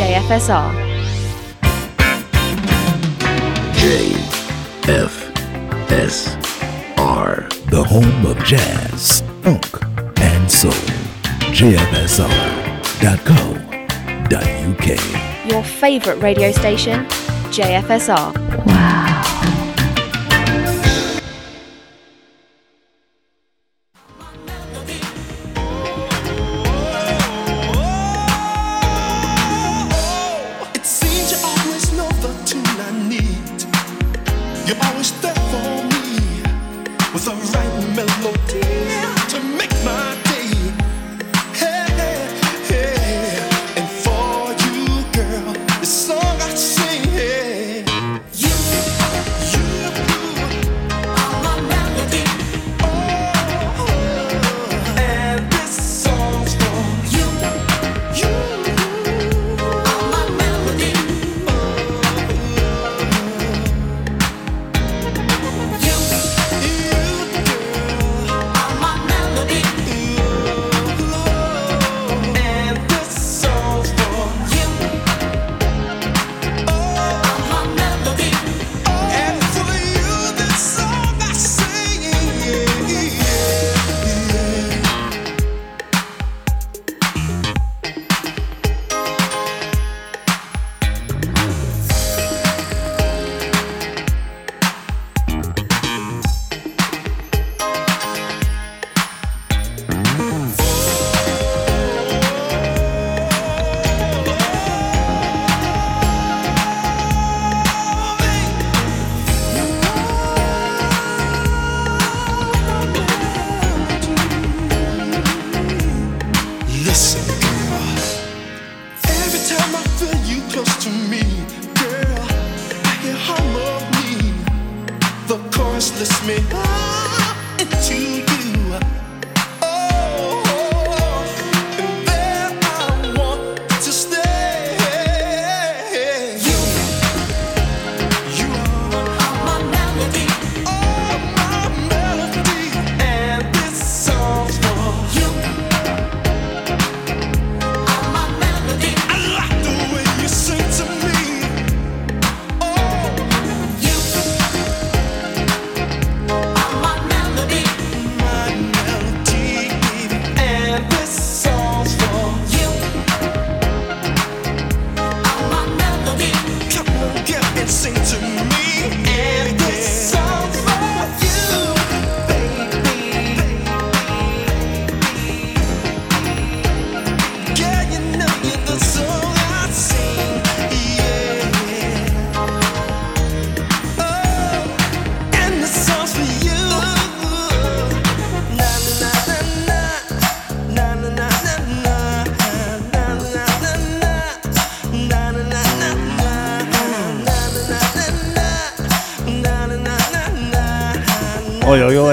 JFSR. JFSR. The home of jazz, funk, and soul. JFSR.co.uk. Your favourite radio station, JFSR. It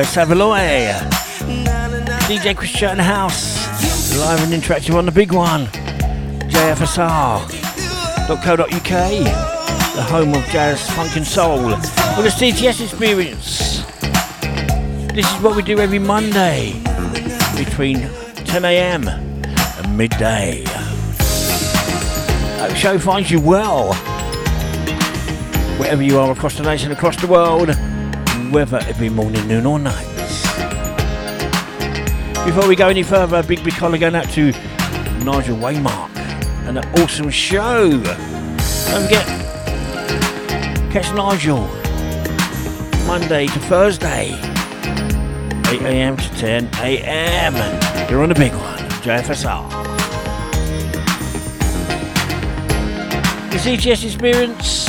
Savaloy. DJ Christian House. Live and interactive on the big one. JFSR.co.uk. The home of jazz, funk and soul. With the CTS experience. This is what we do every Monday. Between 10am and midday. Hope show finds you well. Wherever you are across the nation, across the world. It be morning, noon or night. Before we go any further, a big, big collar going out to Nigel Waymark and an awesome show. Don't forget, catch Nigel Monday to Thursday, 8 a.m. to 10 a.m. You're on the big one, JFSR. The CTS experience.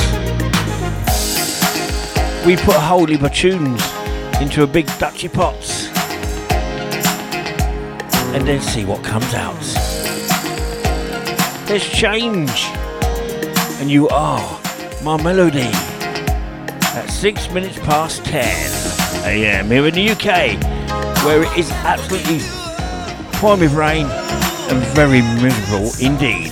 We put a whole heap of tunes into a big Dutchy pots and then see what comes out. There's change, and you are my melody. At six minutes past 10 a.m. here in the UK, where it is absolutely pouring rain and very miserable indeed.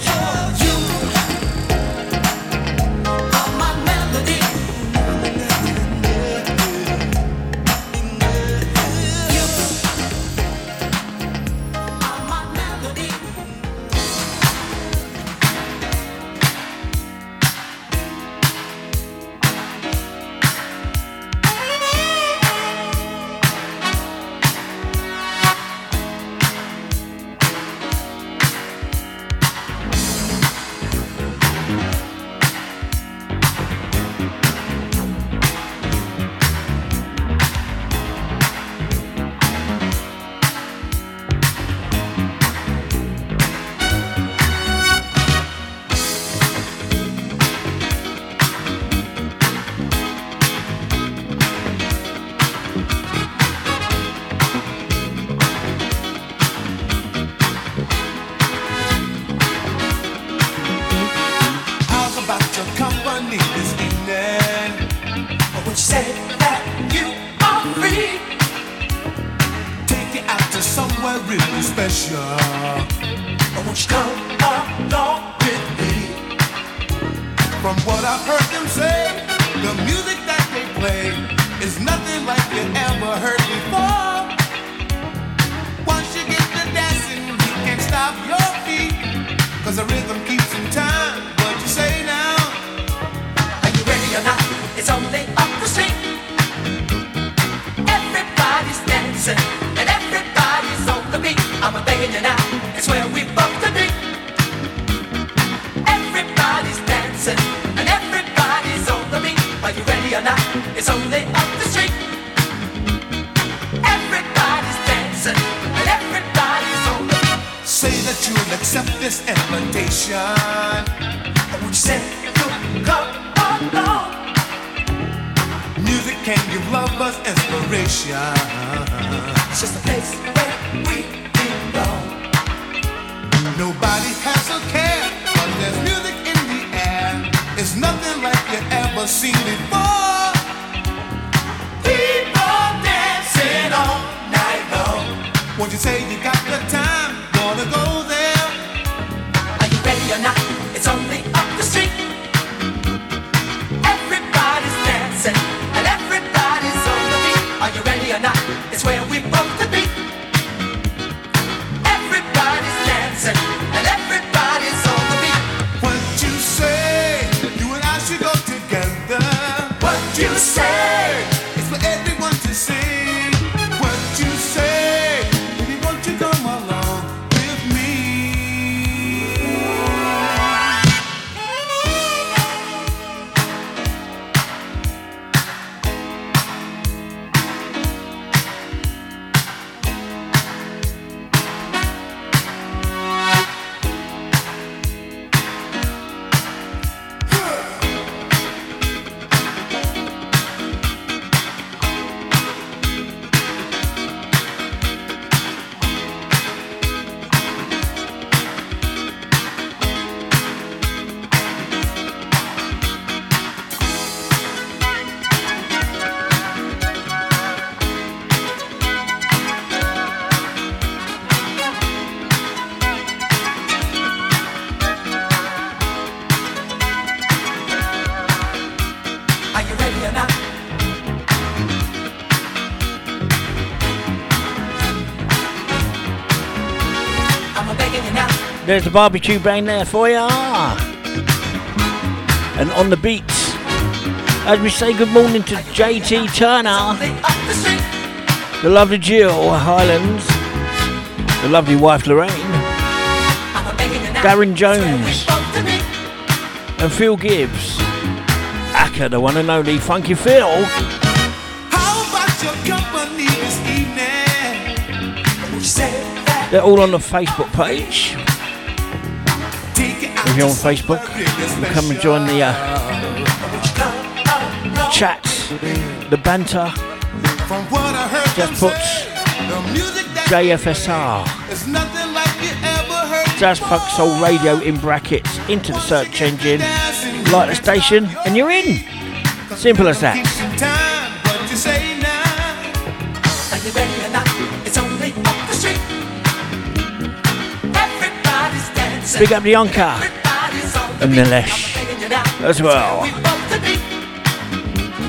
There's the barbecue bang there for ya. And on the beats, as we say good morning to JT Turner, the lovely Jill Highlands, the lovely wife Lorraine, Darren Jones, and Phil Gibbs. Acker, the one and only Funky Phil. They're all on the Facebook page here you're on Facebook, come and join the uh, chat, the banter. Just put JFSR, Jazz Funk Soul Radio in brackets into the search engine, like the station, and you're in. Simple as that. Big up the Yonka. Nilesh as well.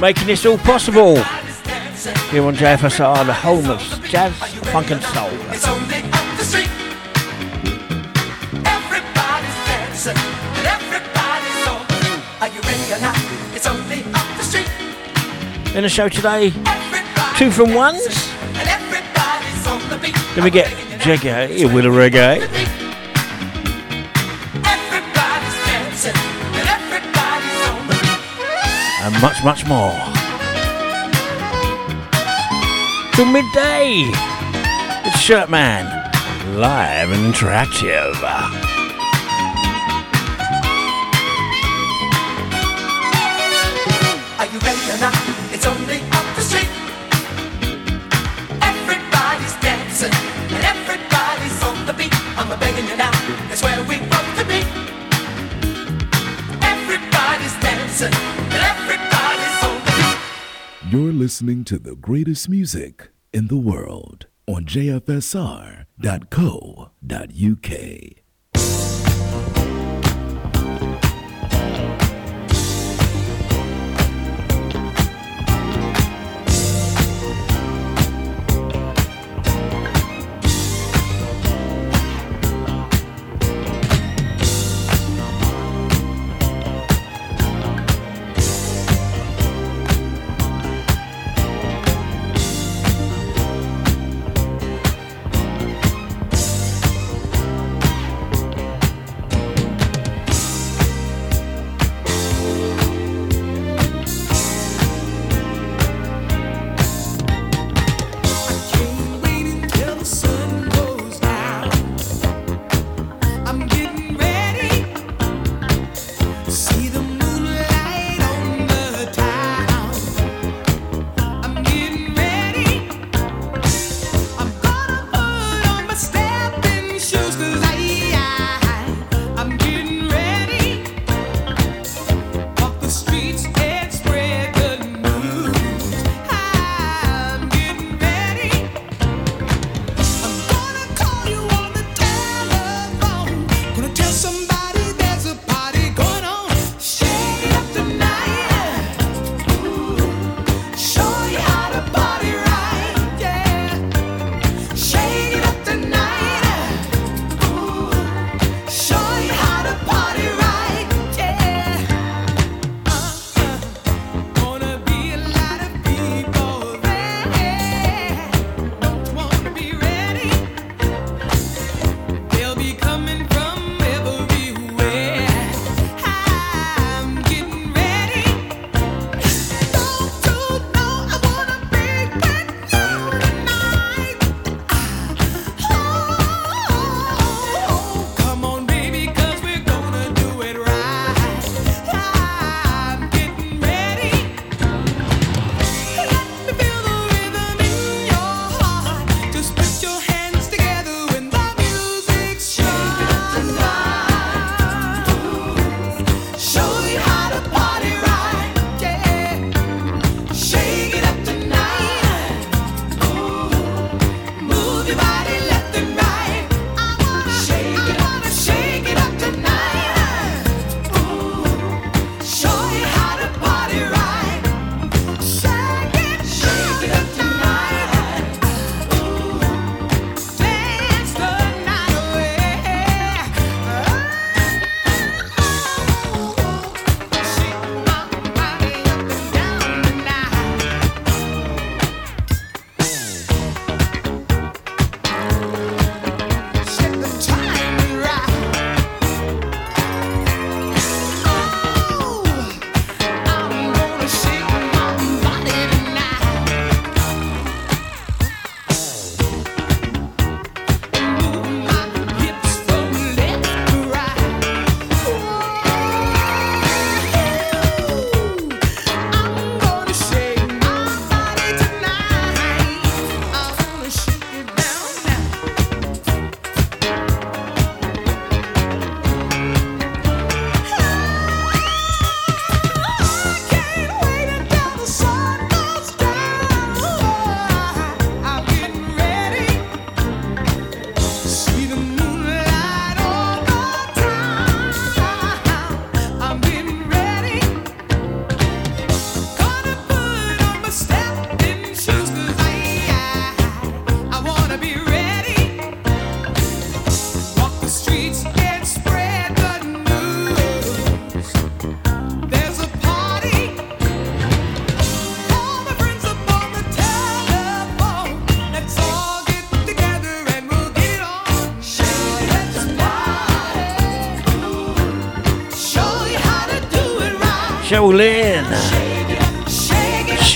Making this all possible here on JFSR, the home of jazz, funk, and soul. In the show today, two from ones. Then we get Jagger here with a reggae. much, much more. Till midday, it's Shirtman, live and interactive. listening to the greatest music in the world on jfsr.co.uk.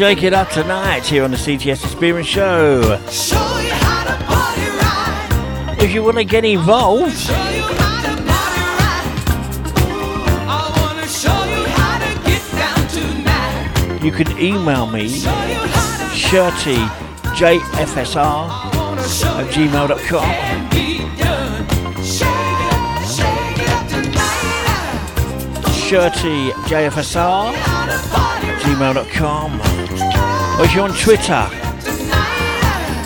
Shake It Up tonight here on the CTS Experience Show. Show you. If you want to get involved, you can email me, shirty jfsr at gmail.com. shirty jfsr gmail.com or if you on Twitter?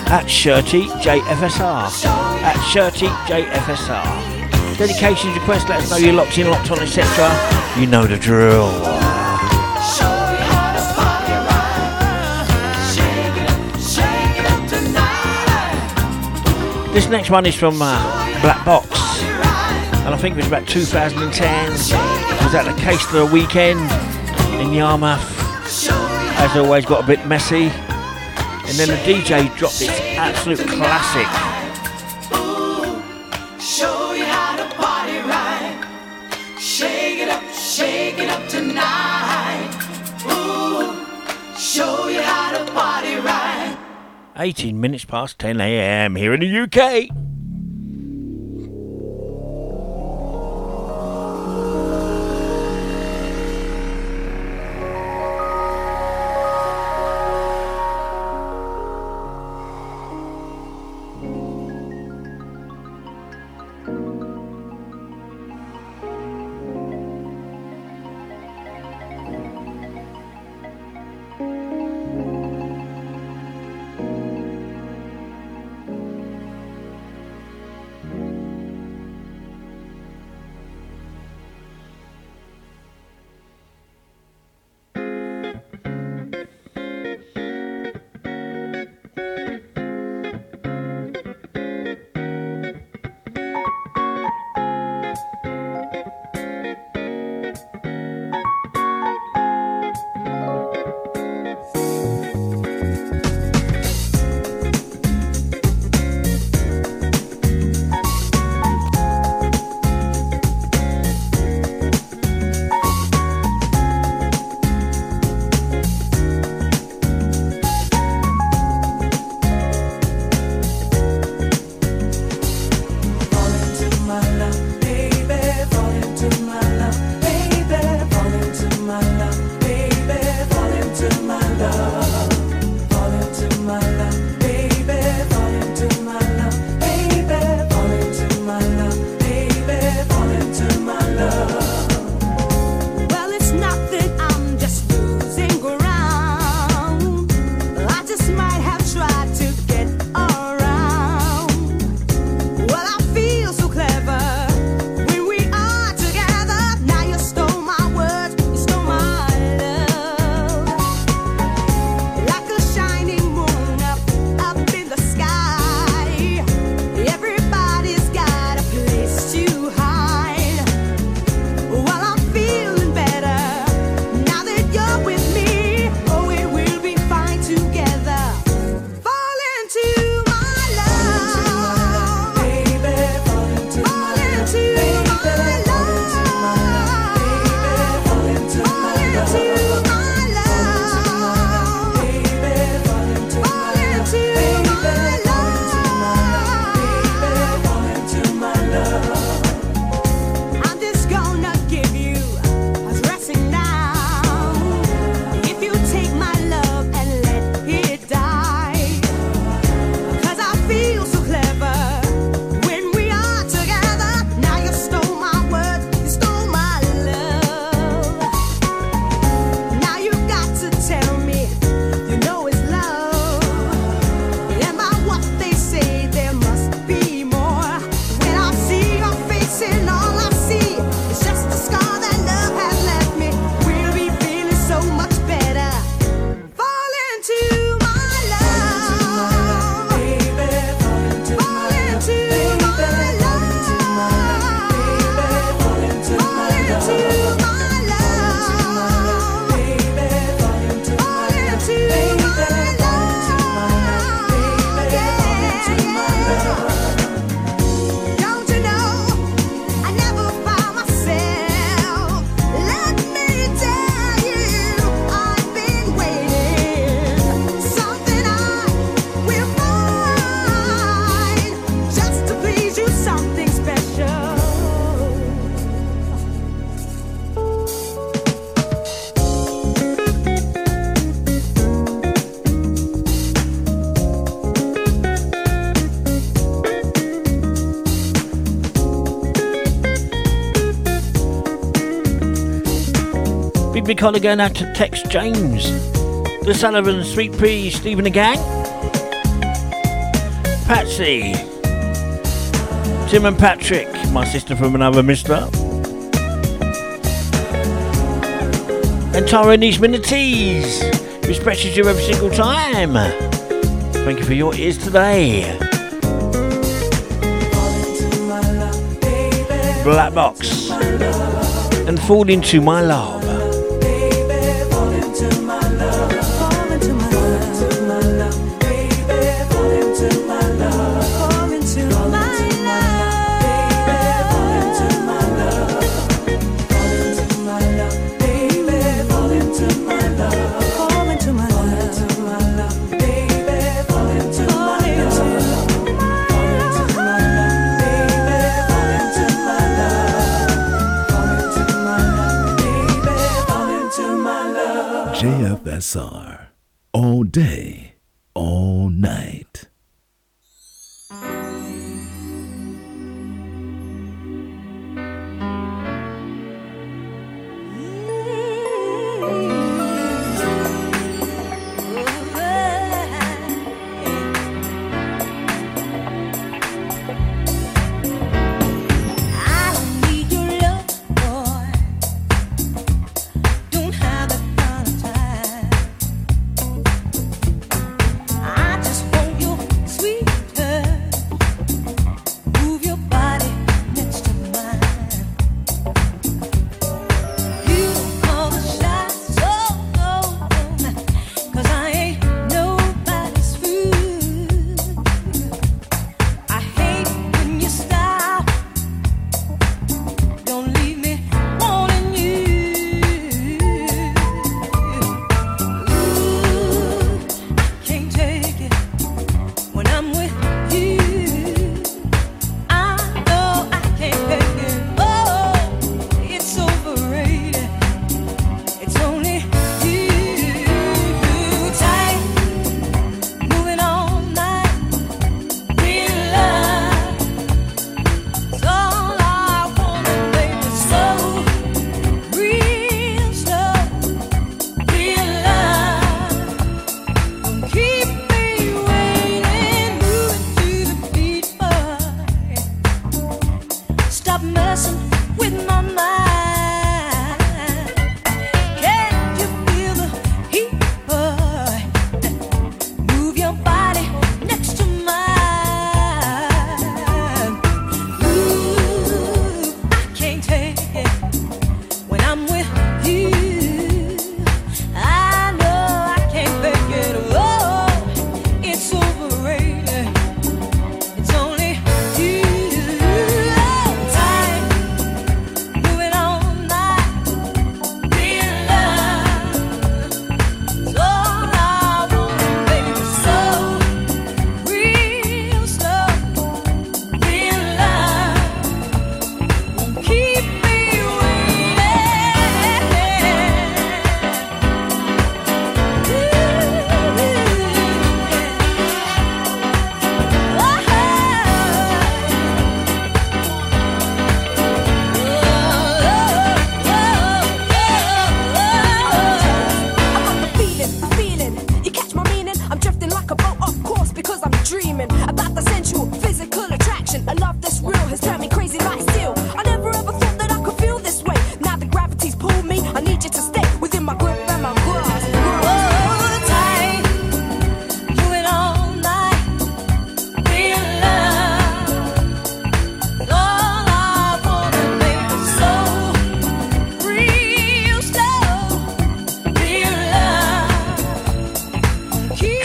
At ShirtyJFSR, At ShirtyJFSR. Dedication Dedications request, let us know you're locked in, locked on, etc. You know the drill. This next one is from uh, Black Box, and I think it was about 2010. It was at the Case for the weekend in Yarmouth as always, got a bit messy. And then the DJ dropped its absolute classic. Eighteen minutes past ten a.m. here in the UK. big holler going out to Tex James, The Sullivan, Sweet Pea, Stephen the Gang, Patsy, Tim and Patrick, my sister from another mister, and tara nishman the tease we who stretches you every single time. Thank you for your ears today. Black Box and Fall Into My Love.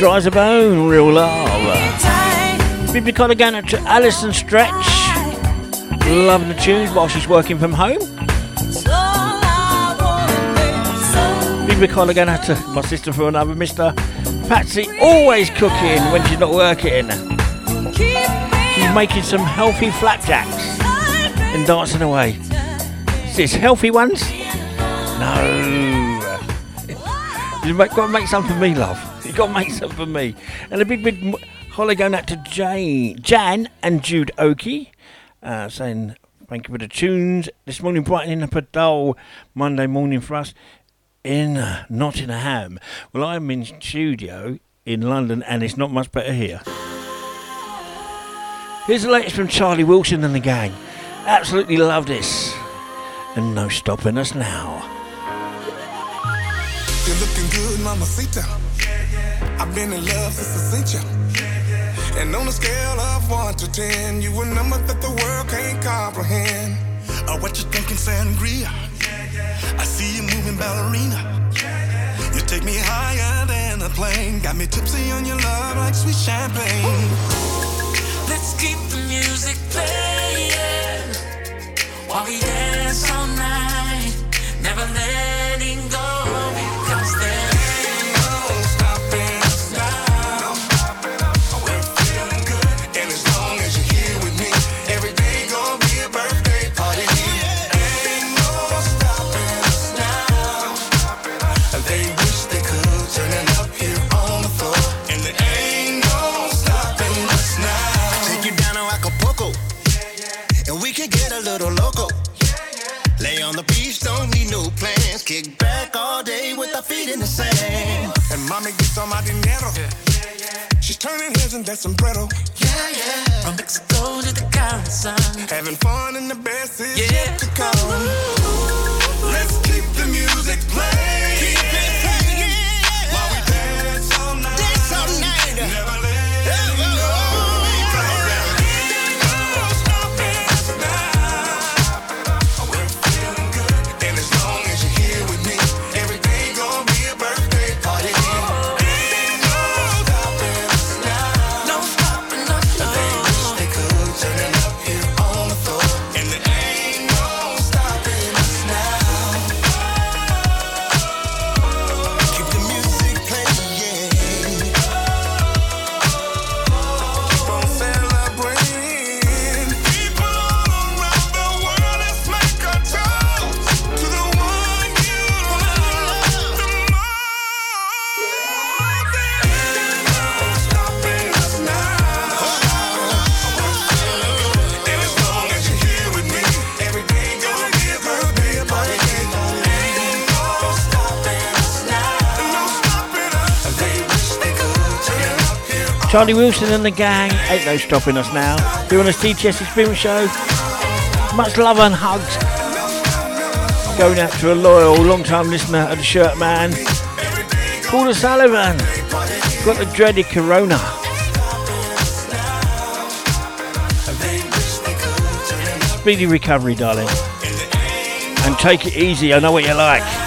Drizabone, Real Love. Bibi Colligan to Alison Stretch. Loving the tunes while she's working from home. Bibi Colligan to my sister from another mister. Patsy always cooking when she's not working. She's making some healthy flapjacks and dancing away. Is this healthy ones? No. You've got to make some for me, love got made up some for me. And a big, big holly going out to Jane, Jan and Jude Oakey, uh, saying thank you for the tunes. This morning, brightening up a dull Monday morning for us in uh, Nottingham. Well, I'm in studio in London, and it's not much better here. Here's the latest from Charlie Wilson and the gang. Absolutely love this. And no stopping us now. You're looking good, Mama Sita. I've been in love since I sent you. And on a scale of one to ten, you a number that the world can't comprehend. Uh, what you thinking, sangria? I see you moving ballerina. You take me higher than a plane. Got me tipsy on your love like sweet champagne. Let's keep the music playing while we dance all night, never letting go don't need no plans. Kick back all day with our feet in the sand. And mommy gets all my dinero. She's turning heads in that sombrero. Yeah, yeah. From Mexico to the Caribbean. Having fun in the best is Yeah. yet to come. Let's keep the music playing. Charlie Wilson and the gang. Ain't no stopping us now. Doing a CTS Experience Show. Much love and hugs. Going out to a loyal, long time listener of the Shirt Man. Paul O'Sullivan. Got the dreaded corona. Speedy recovery, darling. And take it easy. I know what you like.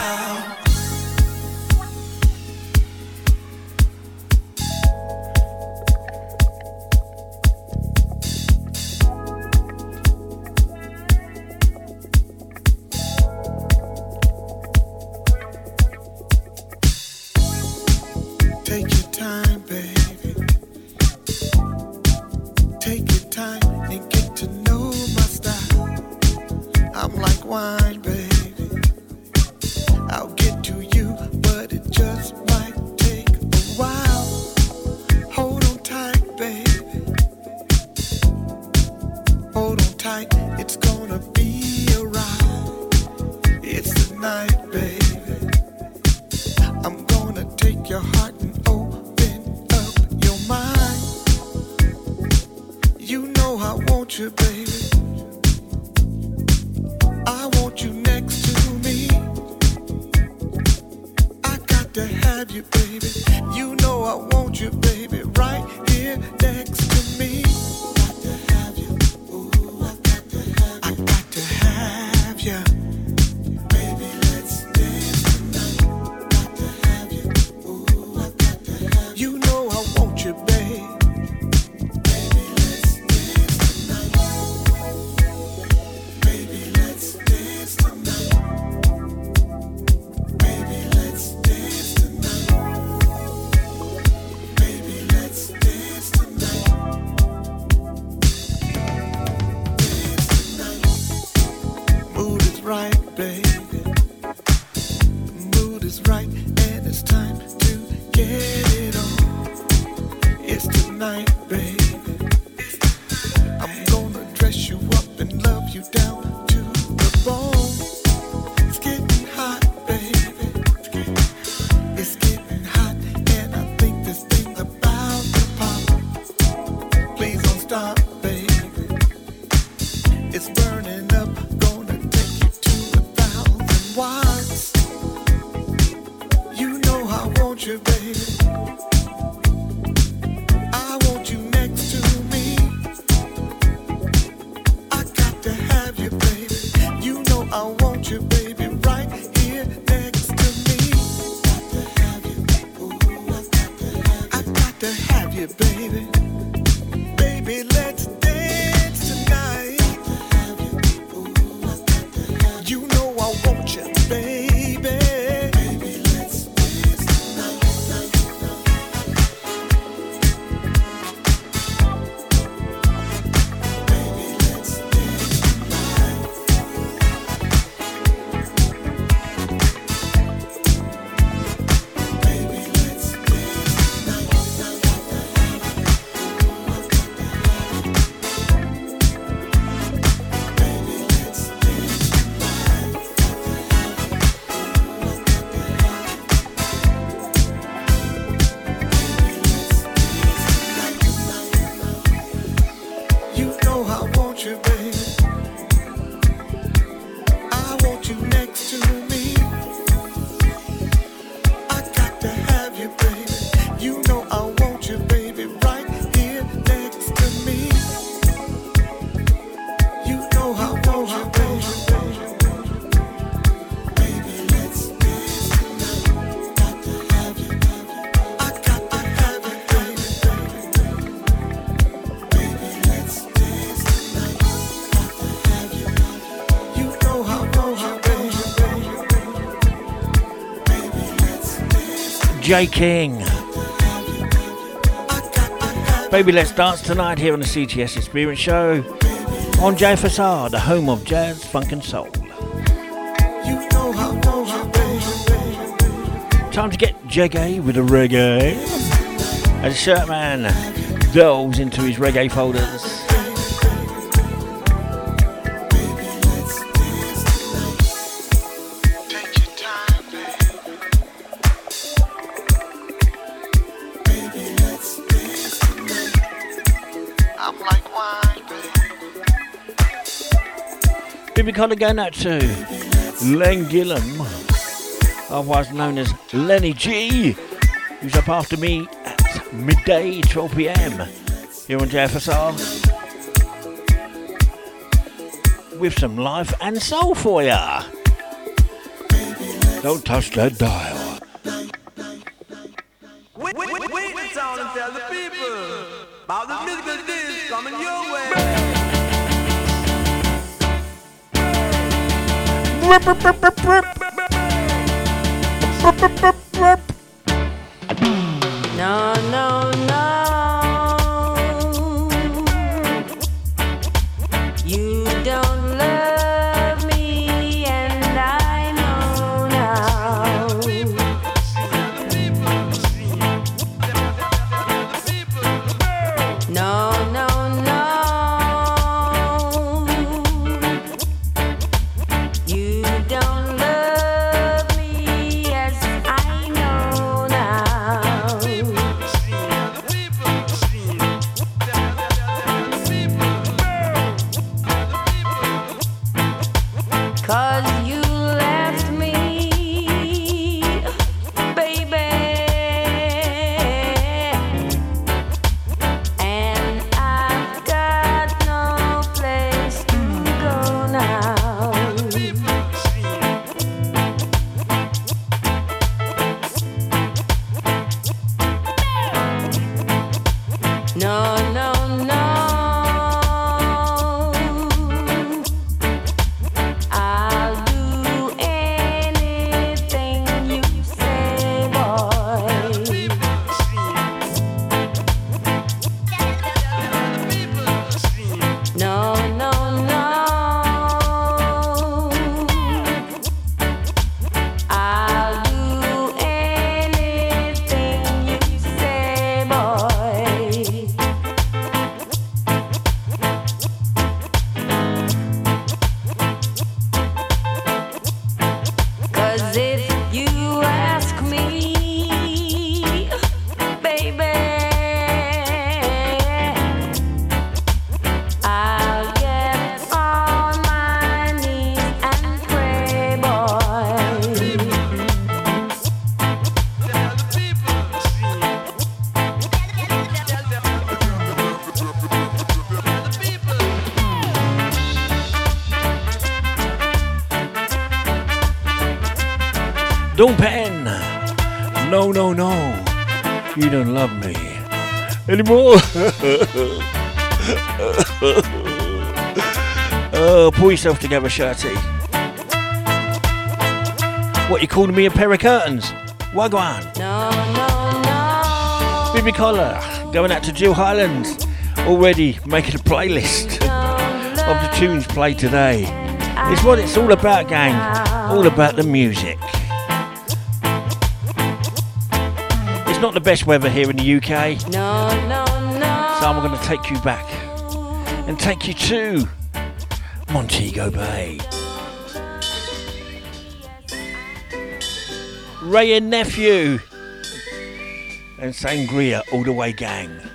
You, know I want your baby. I want you next to me. I gotta have you, baby. You know I want you, baby, right here next to me. King. Baby Let's Dance tonight here on the CTS Experience Show on JFSR, the home of jazz, funk, and soul. Time to get jiggy with the reggae. As Shirtman delves into his reggae folders. We call of going out to? Len Gillam, otherwise known as Lenny G, who's up after me at midday, 12 pm, here on JFSR. With some life and soul for ya. Don't touch that dial. Bye. yourself together, Shirty. What, you calling me a pair of curtains? Wagwan. No, no, no. Bibi Collar, going out to Jill Highland. Already making a playlist no, of the tunes played today. It's what it's all about, gang. All about the music. It's not the best weather here in the UK. No, no, no. So I'm going to take you back and take you to Montego Bay. Wray and Nephew and Sangria All the Way Gang.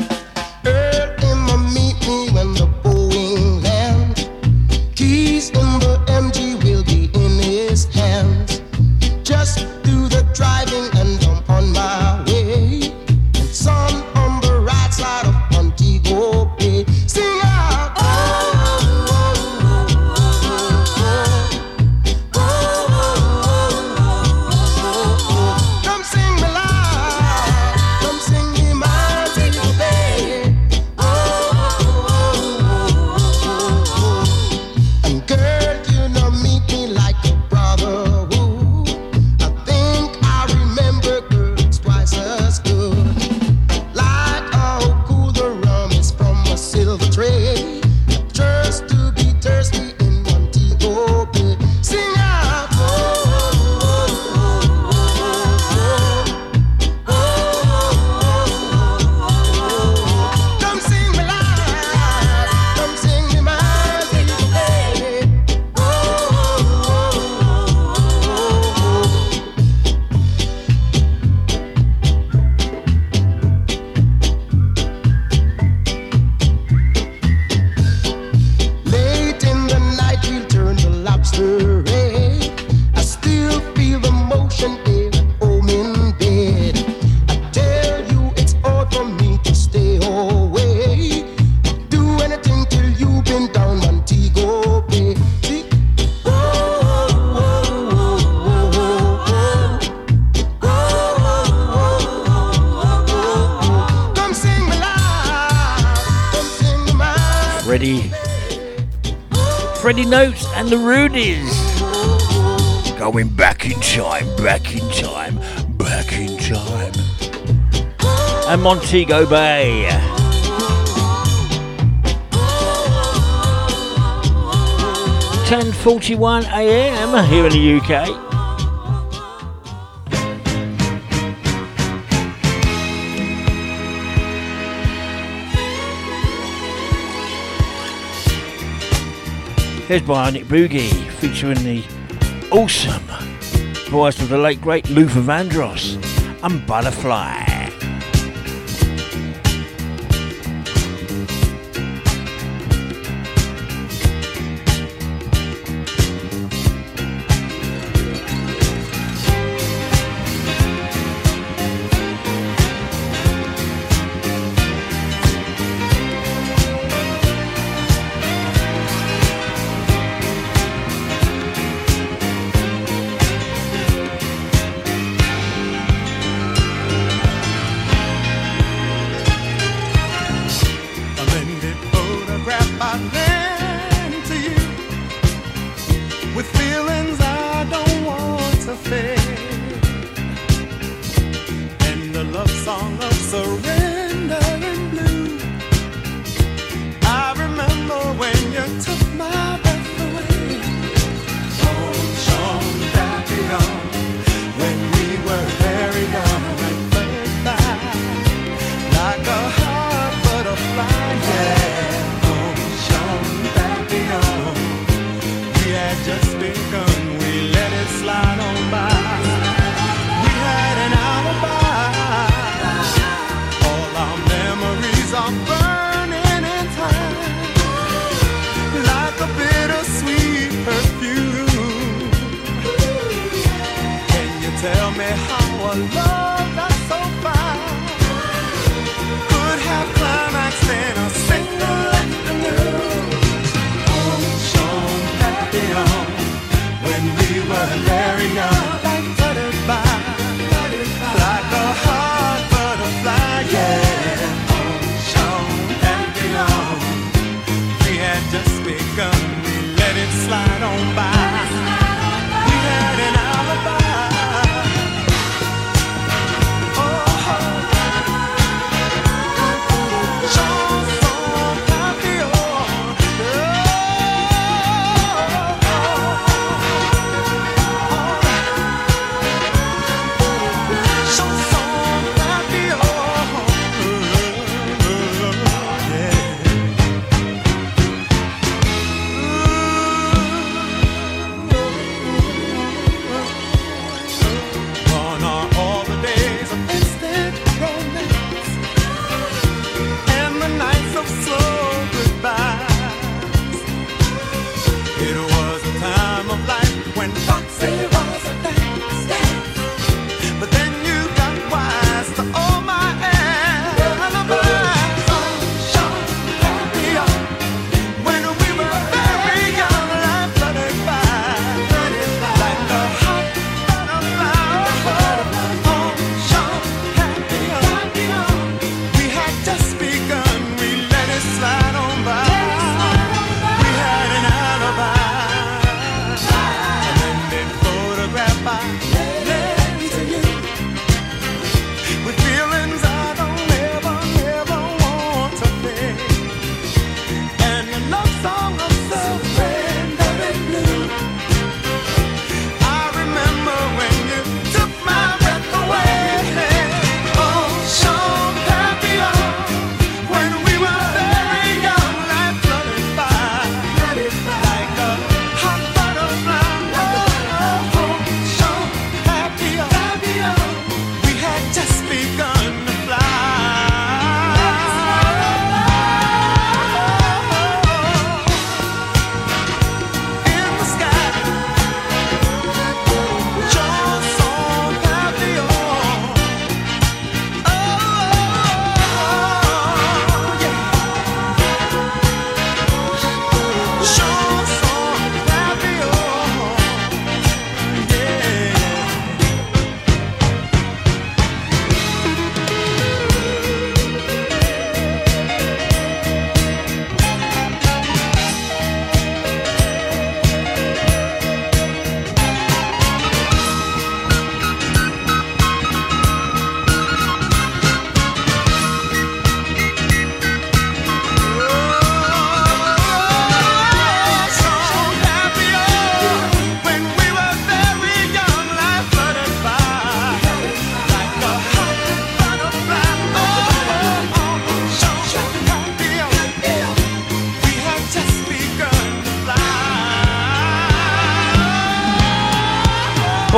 Montego Bay. Ten forty-one a.m. here in the UK. Here's Bionic Boogie featuring the awesome voice of the late great Lou Vandross and Butterfly.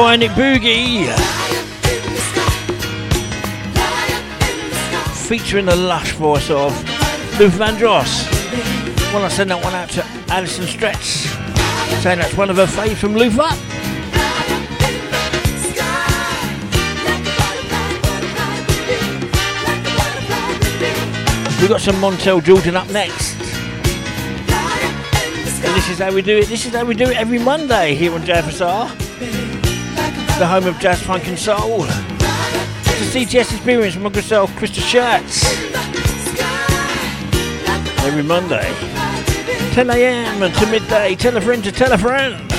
find it, Boogie. Featuring the lush voice of Lou Vandross. Well, I send that one out to Alison Stretz, saying that's one of her faves from Luther. We've got some Montel Jordan up next. And this is how we do it. This is how we do it every Monday here on JFSR the home of jazz, funk, and soul. The CTS experience with myself, Krista Schertz. Every Monday, 10 a.m. to midday. Tell a friend to tell a friend.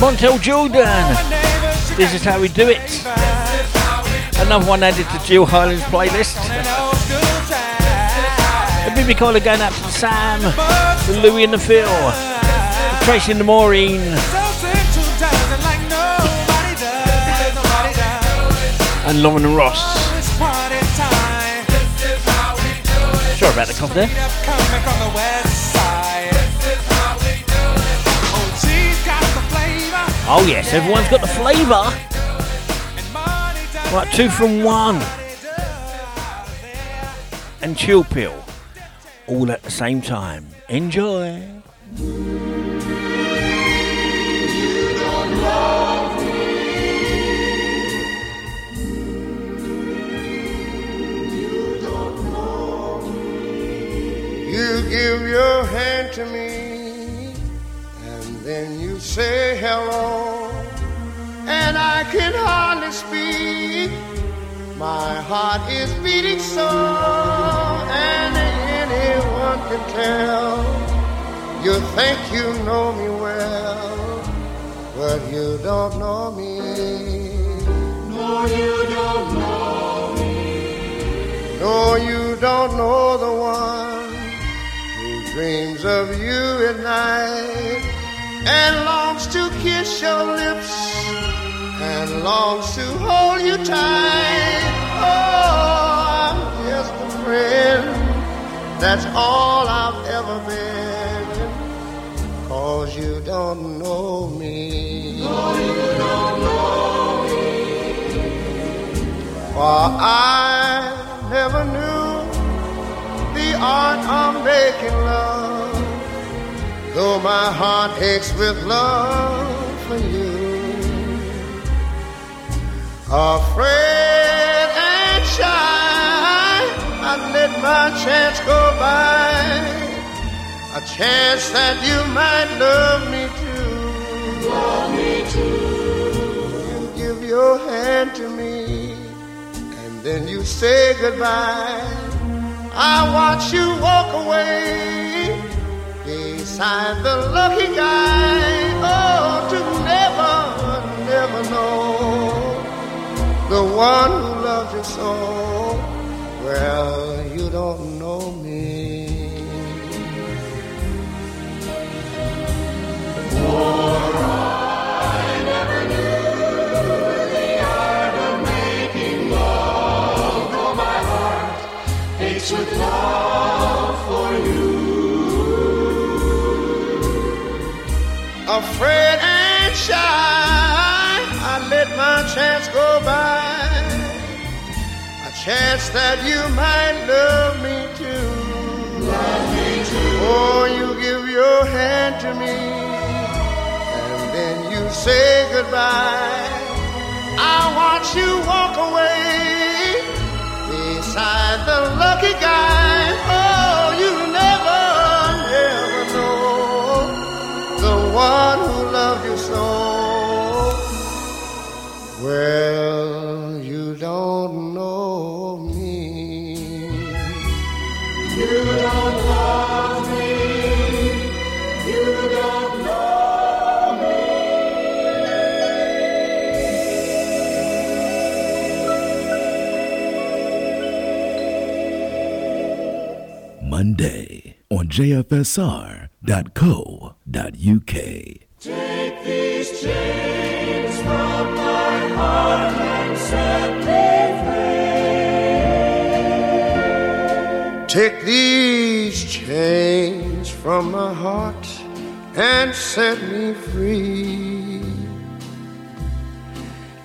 Montel Jordan. This is how we do it. Another one added to Jill Highland's playlist. A Bibi Collar going out to Sam, the Louie and the Phil, Tracy and the Maureen. And Lauren and Ross. Sure about the cough there. Oh yes, everyone's got the flavour. Right, two from one. And chill pill. All at the same time. Enjoy. You give your hand. say hello, and I can hardly speak. My heart is beating so, and anyone can tell. You think you know me well, but you don't know me. No, you don't know me. No, you don't know the one who dreams of you at night and longs to kiss your lips and longs to hold you tight. Oh, I'm just a friend. That's all I've ever been. Cause you don't know me. No, you don't know me. For I never knew the art of making love. Though my heart aches with love for you. Afraid and shy, I let my chance go by. A chance that you might love me too. Love me too. You give your hand to me, and then you say goodbye. I watch you walk away beside the lucky guy. Oh, to never, never know the one who loves you so. Well, you don't know me. Afraid and shy, I let my chance go by. A chance that you might love me too. Love me too. Oh, you give your hand to me, and then you say goodbye. I watch you walk away beside the lucky guy. JFSR.co.uk. Take these chains from my heart and set me free. Take these chains from my heart and set me free.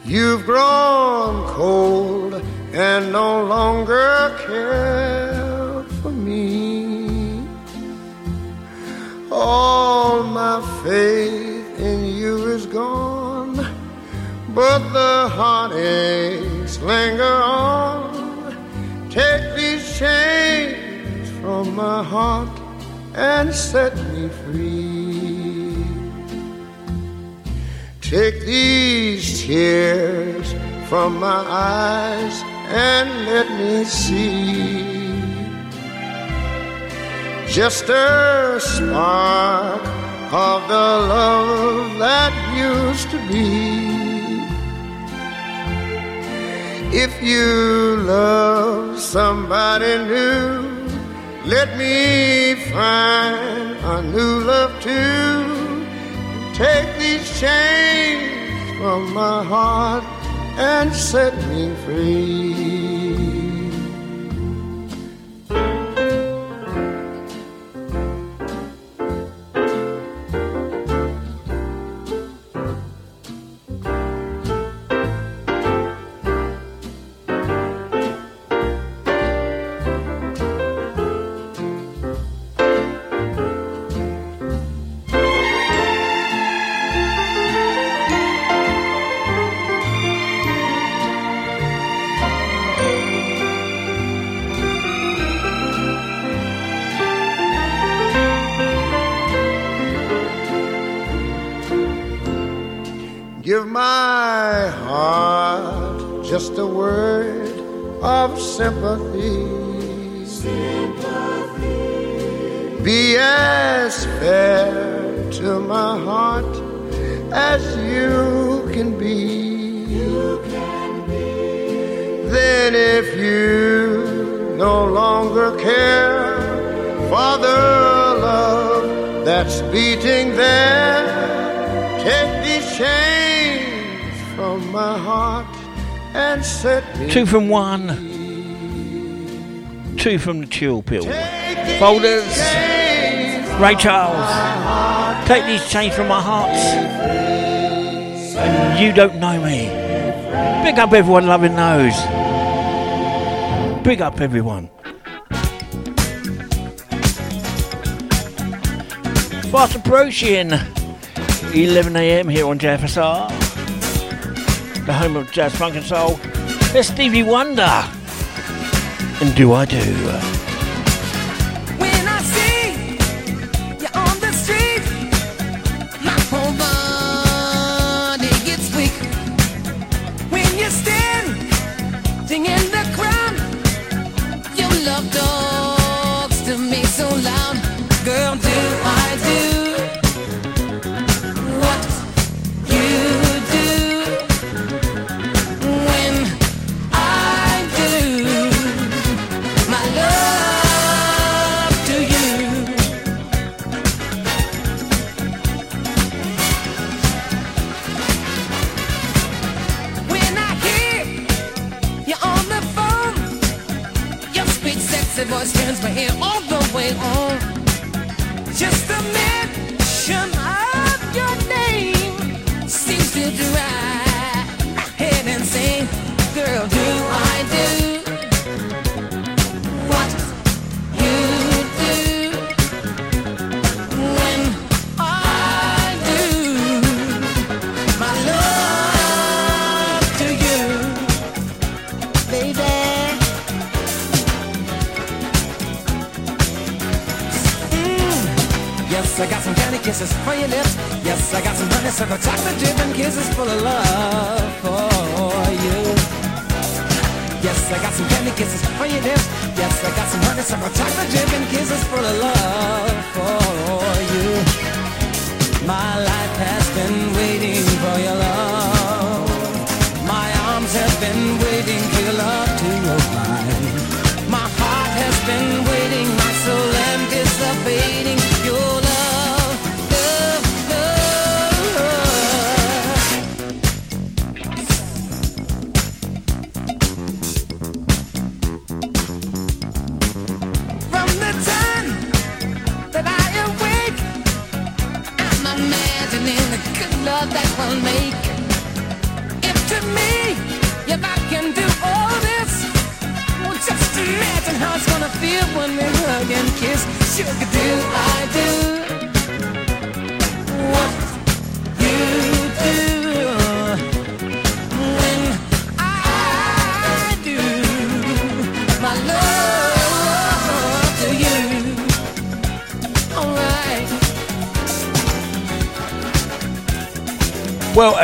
You've grown cold and no longer care All my faith in you is gone, but the heartaches linger on. Take these chains from my heart and set me free. Take these tears from my eyes and let me see just a spark of the love that used to be. If you love somebody new, let me find a new love too. Take these chains from my heart and set me free. Just a word of sympathy. Be as fair to my heart as you can be. Then if you no longer longer care for the love that's beating there. Take these chains from my heart and set Two from one. Two from the chill pill. Folders. Ray Charles. Take these chains from my heart. And you don't know me. Big up everyone loving those. Big up everyone. Fast approaching 11 a.m. here on JFSR, the home of jazz, funk, and soul. There's Stevie Wonder. And do I do?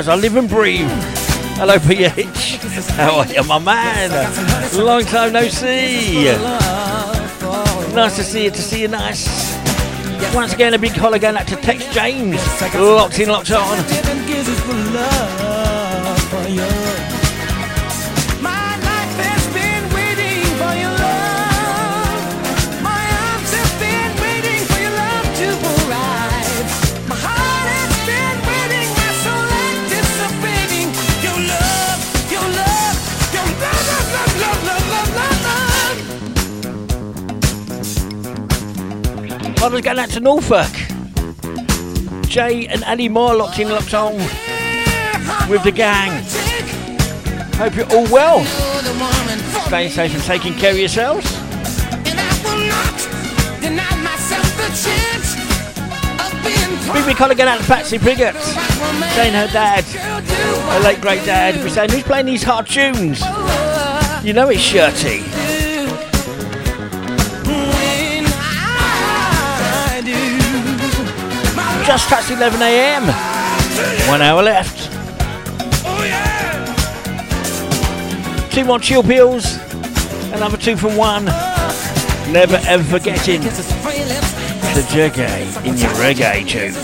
As I live and breathe. Hello, PH. How are you, my man? Long time no see. Nice to see you, to see you nice. Once again, a big holler going out to Tex James. Locked in, locked on. Hollers going out to Norfolk. Jay and Ali Moore locked in, locked on with the gang. Hope you're all well. Staying safe and taking care of yourselves. Big big holler going out to Patsy Piggott. Saying her dad, her late great dad, was saying, who's playing these hard tunes? You know it's Shirty. Just past 11 a.m. One hour left. Two more chill pills. Another two for one. Never ever forgetting the reggae in your reggae tunes.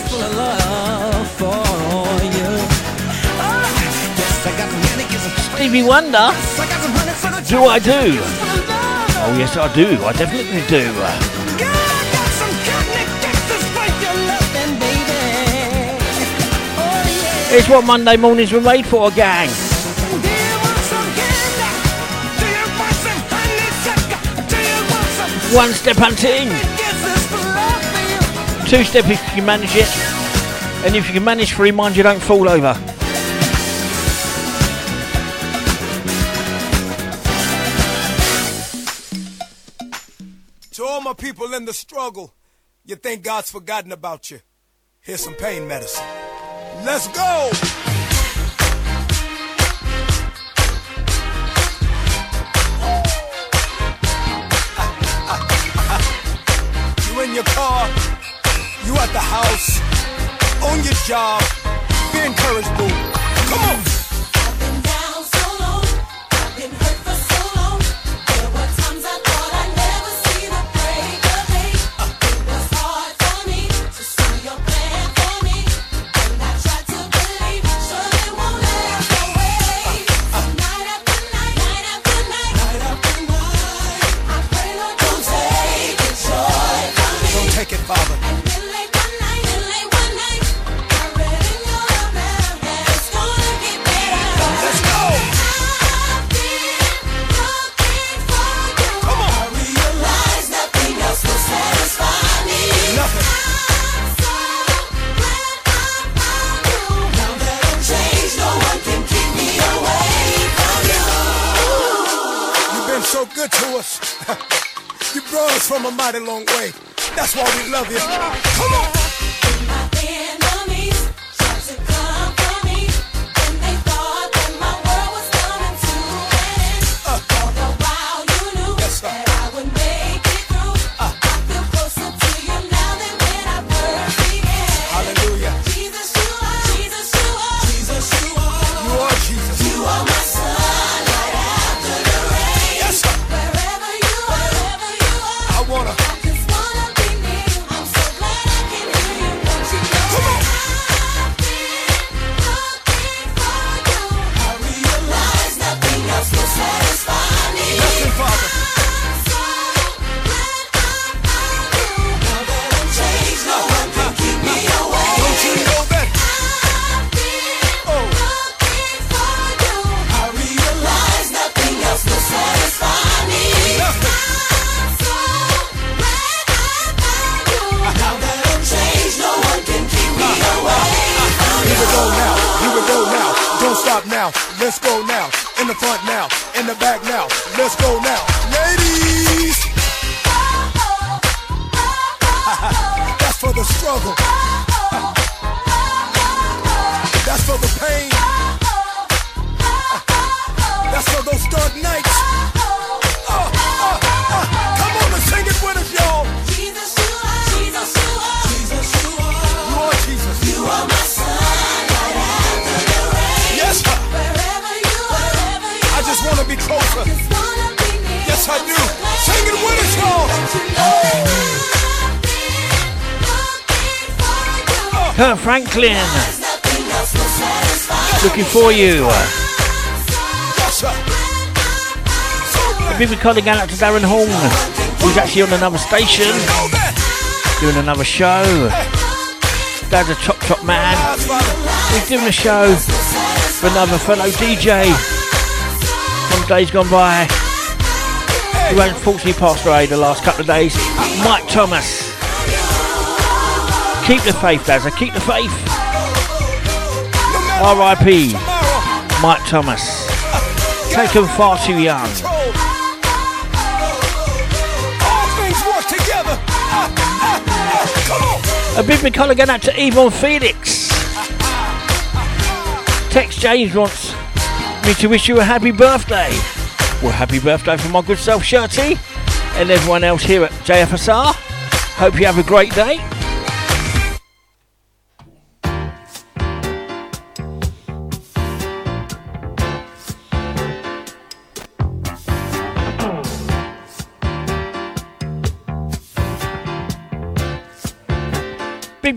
Stevie Wonder. Do I do? Oh yes, I do. I definitely do. is what Monday mornings were made for, gang. One step hunting. Two step if you can manage it. And if you can manage three, mind you don't fall over. To all my people in the struggle, you think God's forgotten about you. Here's some pain medicine. Let's go! you in your car, you at the house, on your job, be encouraged, boo. Come on! a mighty long way. That's why we love you. Come on. Franklin. Looking for you. We've been calling out to Darren Horn, who's actually on another station, doing another show. Dad's a chop chop man. He's doing a show for another fellow DJ from days gone by, who unfortunately passed away the last couple of days, Mike Thomas. Keep the faith, Bazza. Keep the faith. R.I.P. Mike Thomas. Taken far too young. A big McCullough going out to Yvonne Felix. Tex James wants me to wish you a happy birthday. Well, happy birthday from my good self, Shirty, and everyone else here at JFSR. Hope you have a great day.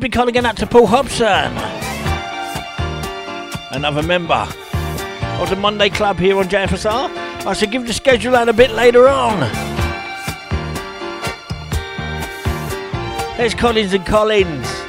big Colligan out to Paul Hobson, another member of the Monday Club here on JFSR. I shall give the schedule out a bit later on. There's Collins and Collins.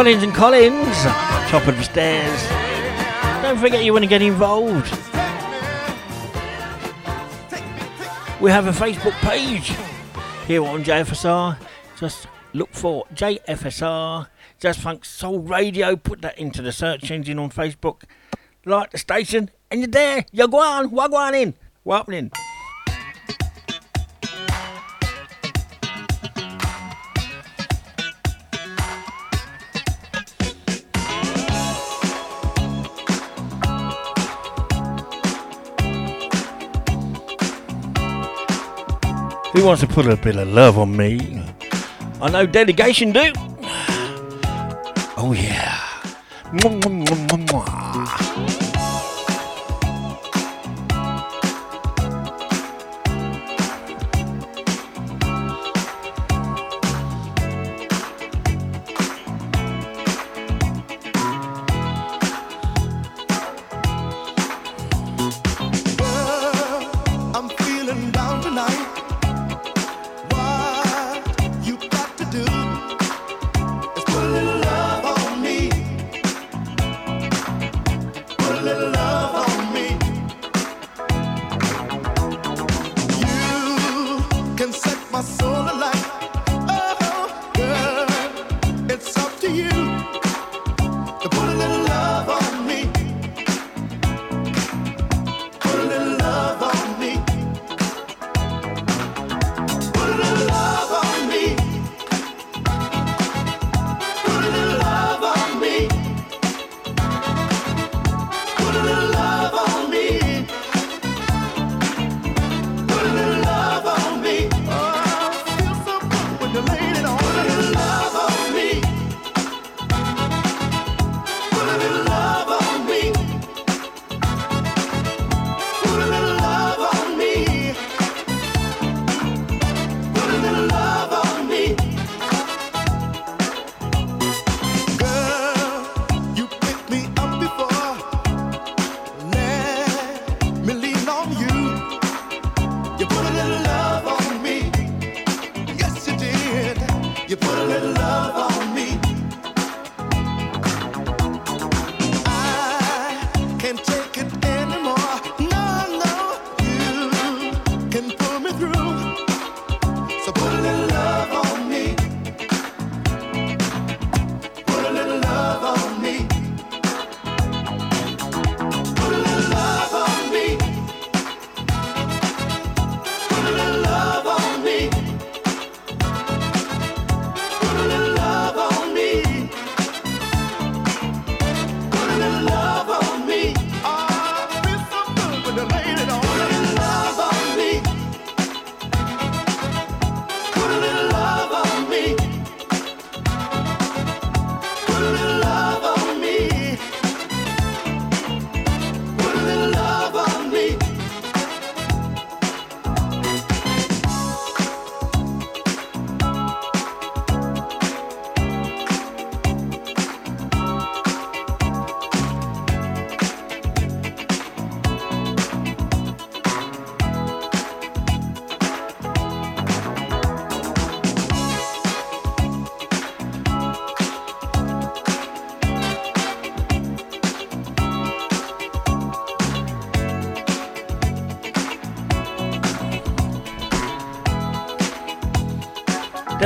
Collins and Collins, top of the stairs. Don't forget you want to get involved. We have a Facebook page here on JFSR. Just look for JFSR, Just Funk Soul Radio. Put that into the search engine on Facebook. Like the station, and you're there. You're going. Wagwan in. Wapnin. He wants to put a bit of love on me? I know delegation do. Oh yeah. Mwah, mwah, mwah,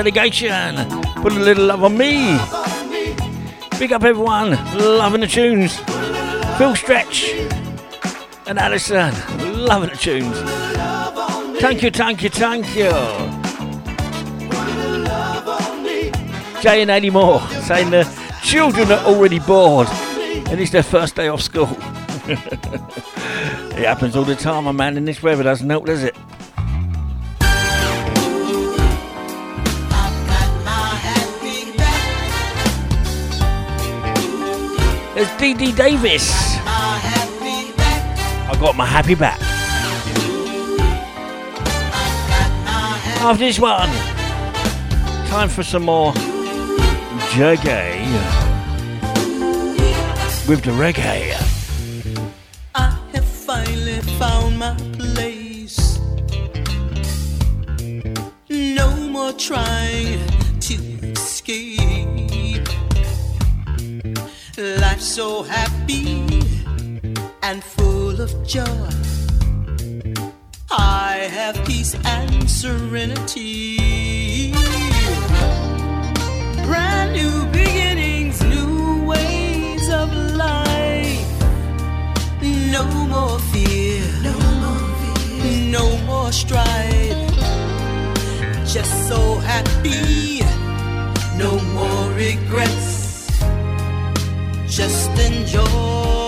delegation. Put a little love on me. Big up everyone. Loving the tunes. Phil Stretch and Alison. Loving the tunes. Thank you, thank you, thank you. Jay and Eddie Moore saying the children are already bored and it's their first day off school. it happens all the time, my man, in this weather doesn't help, does it? DD Davis. I got my happy back. After this one, time for some more reggae with the reggae. have peace and serenity. Brand new beginnings, new ways of life. No more fear, no more, fear. No more strife. Just so happy, no more regrets. Just enjoy.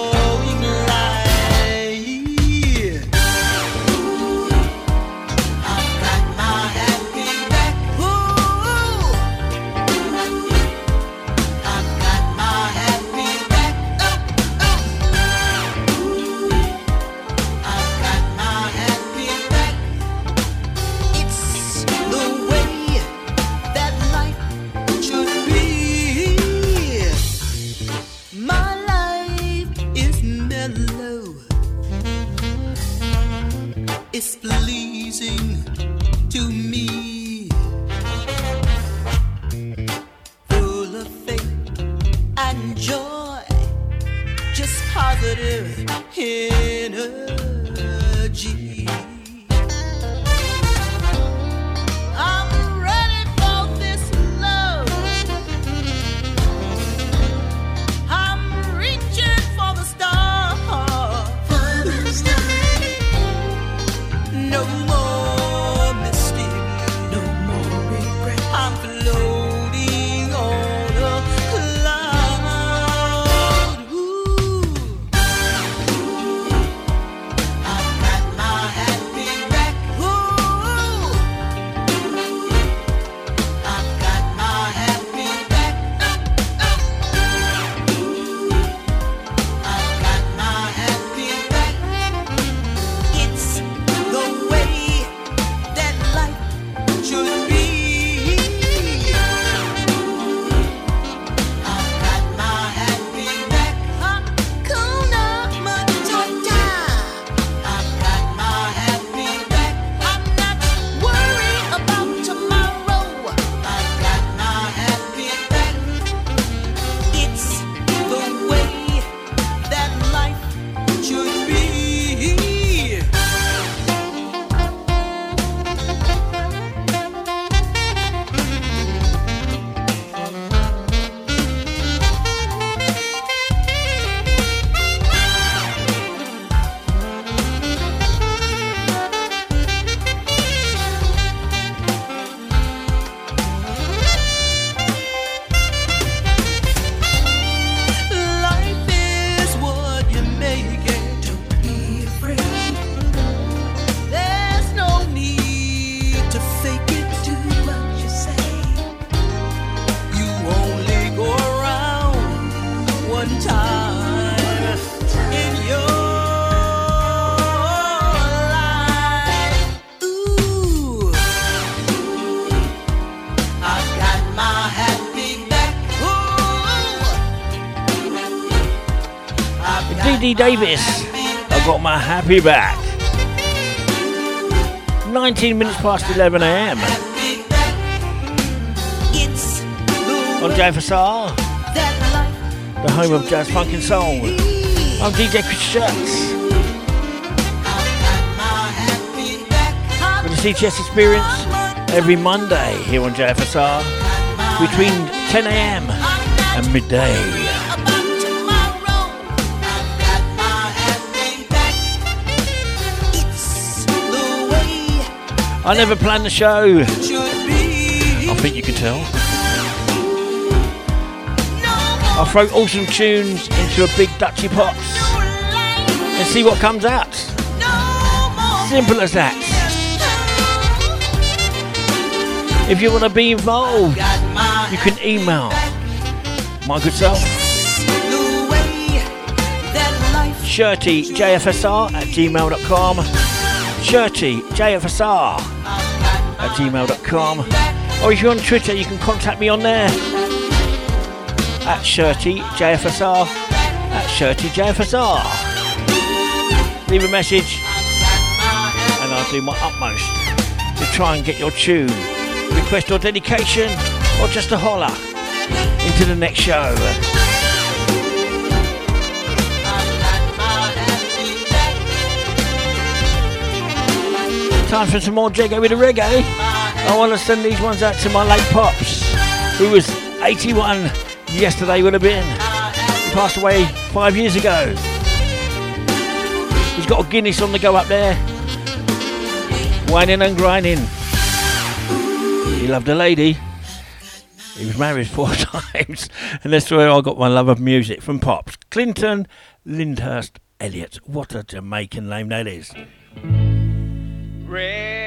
Davis. I got my happy back. 19 minutes past 11 a.m. On JFSR, the home of jazz, funk, and soul. I'm DJ Chris Shirts. With the CTS experience every Monday here on JFSR between 10 a.m. and midday. I never planned the show. I think you can tell. I'll throw awesome tunes into a big Dutchy pot and see what comes out. Simple as that. If you want to be involved, you can email my good self. ShirtyJFSR at gmail.com. ShirtyJFSR at gmail.com. Or if you're on Twitter, you can contact me on there at ShirtyJFSR at ShirtyJFSR. Leave a message and I'll do my utmost to try and get your tune, request or dedication, or just a holler into the next show. Time for some more Jago with the reggae. I want to send these ones out to my late pops, who was 81 yesterday, would have been. He passed away five years ago. He's got a Guinness on the go up there, whining and grinding. He loved a lady. He was married four times, and that's where I got my love of music from pops. Clinton Lyndhurst Elliott. What a Jamaican name that is. Red,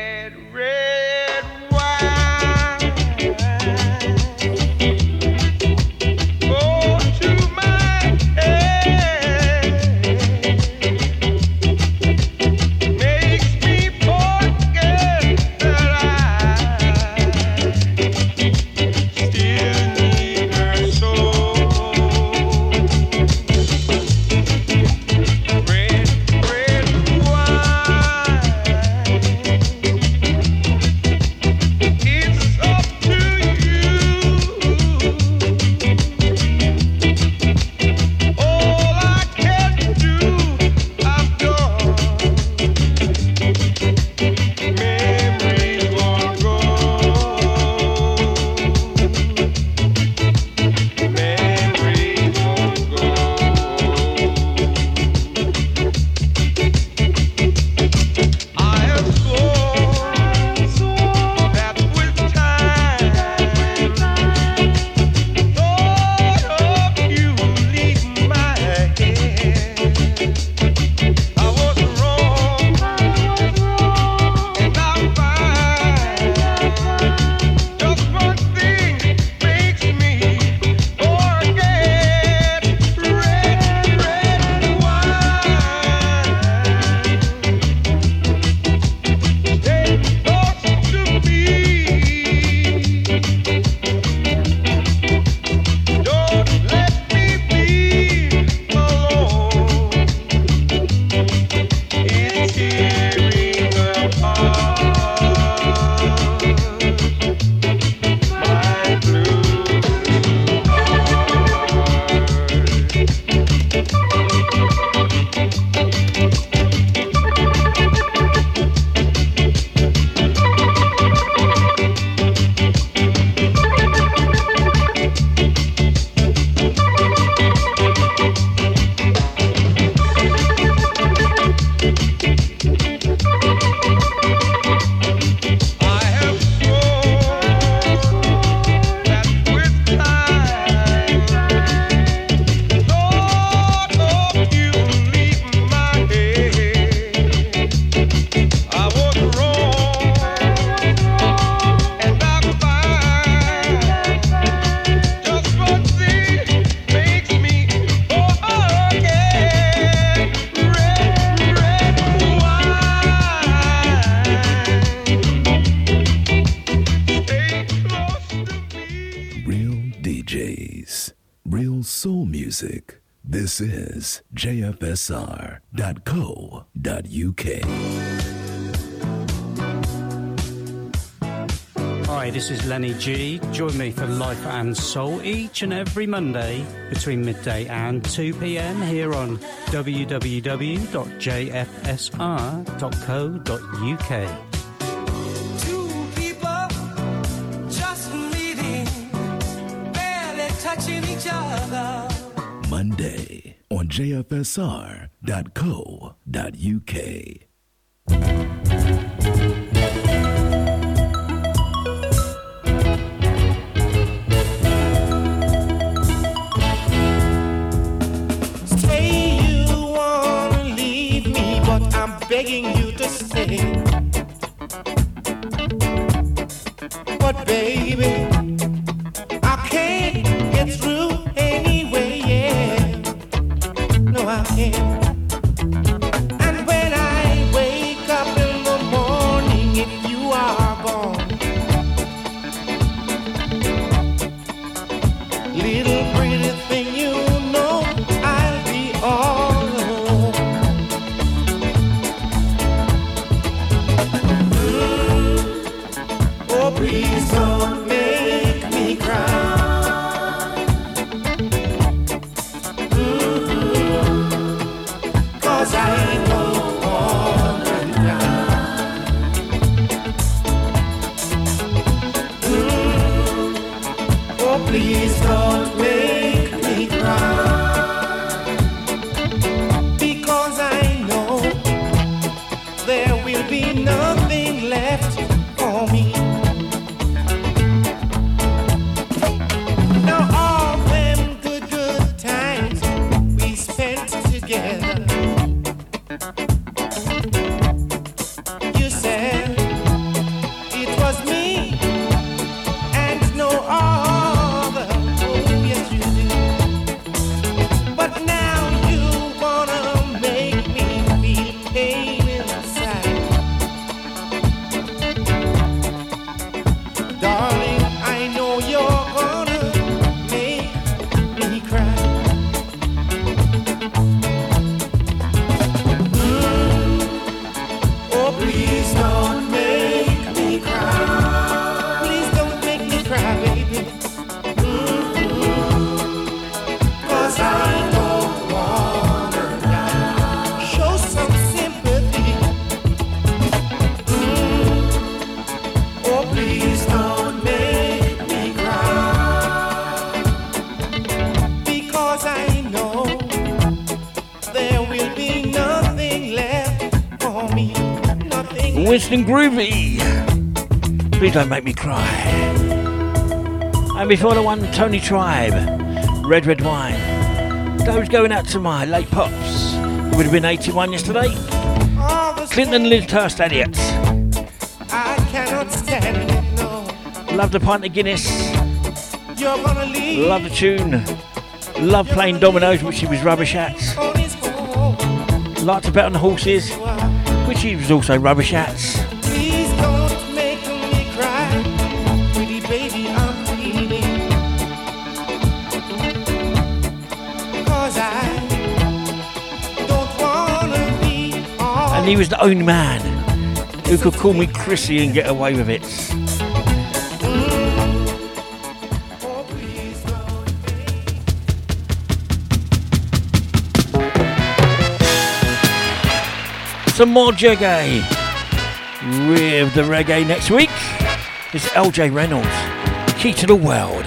jfsr.co.uk. Hi, this is Lenny G. Join me for Life and Soul each and every Monday between midday and 2 pm here on www.jfsr.co.uk. jfsr.co.uk. Say you wanna leave me, but I'm begging you to stay. But baby, Winston Groovy. Please don't make me cry. And before the one, Tony Tribe. Red Red Wine. Those going out to my late pops. who Would have been 81 yesterday. Clinton Lyndhurst Elliott. I cannot stand it, no. Love the pint of Guinness. You're gonna leave Love the tune. Love playing dominoes, which he was rubbish at. on his home. Liked to bet on the horses, which he was also rubbish at. He was the only man who could call me Chrissy and get away with it. Some more reggae. With the reggae next week It's LJ Reynolds. Key to the world.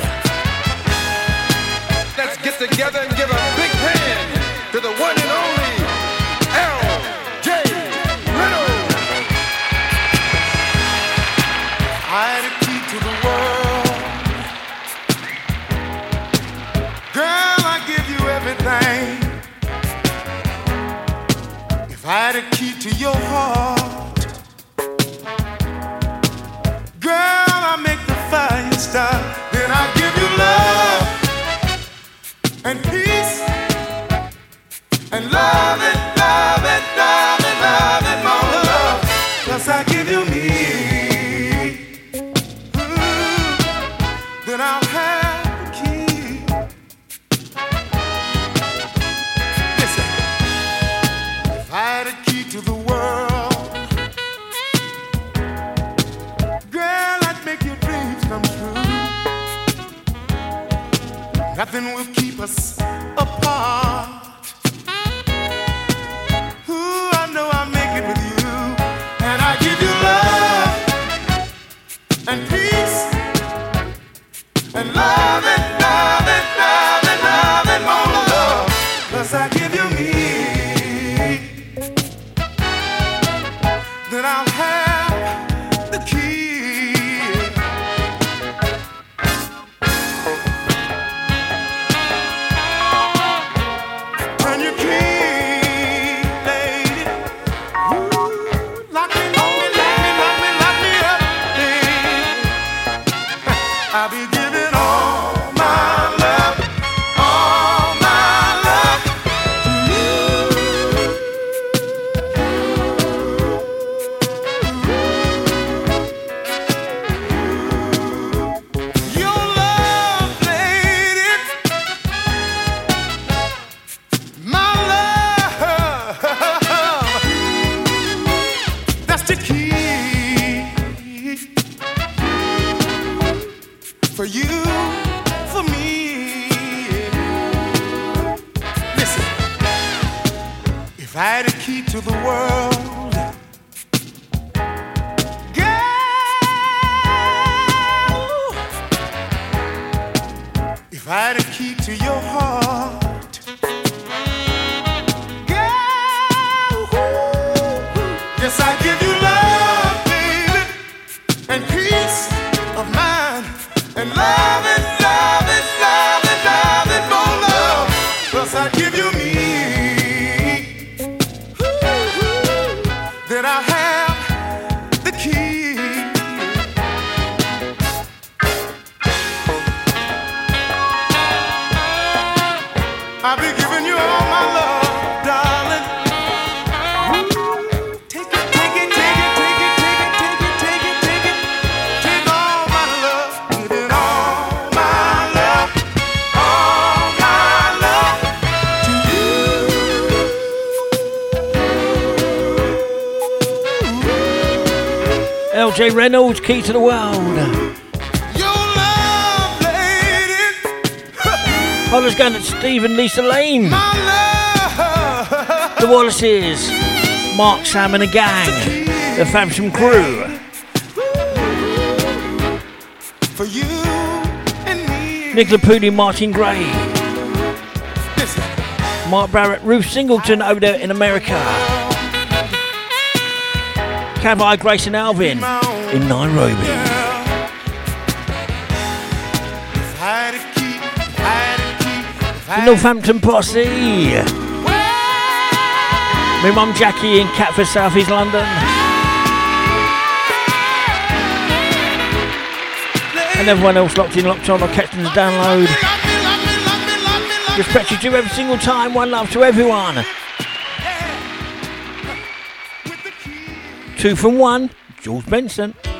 the world. key to the world. I was going Lisa Lane. The Wallaces, Mark, Sam, and the gang, the Famsham crew. For you and me. Nicola Pooley, Martin Gray. Mark Barrett, Ruth Singleton over there in America. Cavai, Grace, and Alvin in Nairobi. The Northampton Posse. My mum Jackie in Catford, South East London. And everyone else locked in, locked on, or catching the download. Respect you every single time. One love to everyone. Two from one. Jules Benson.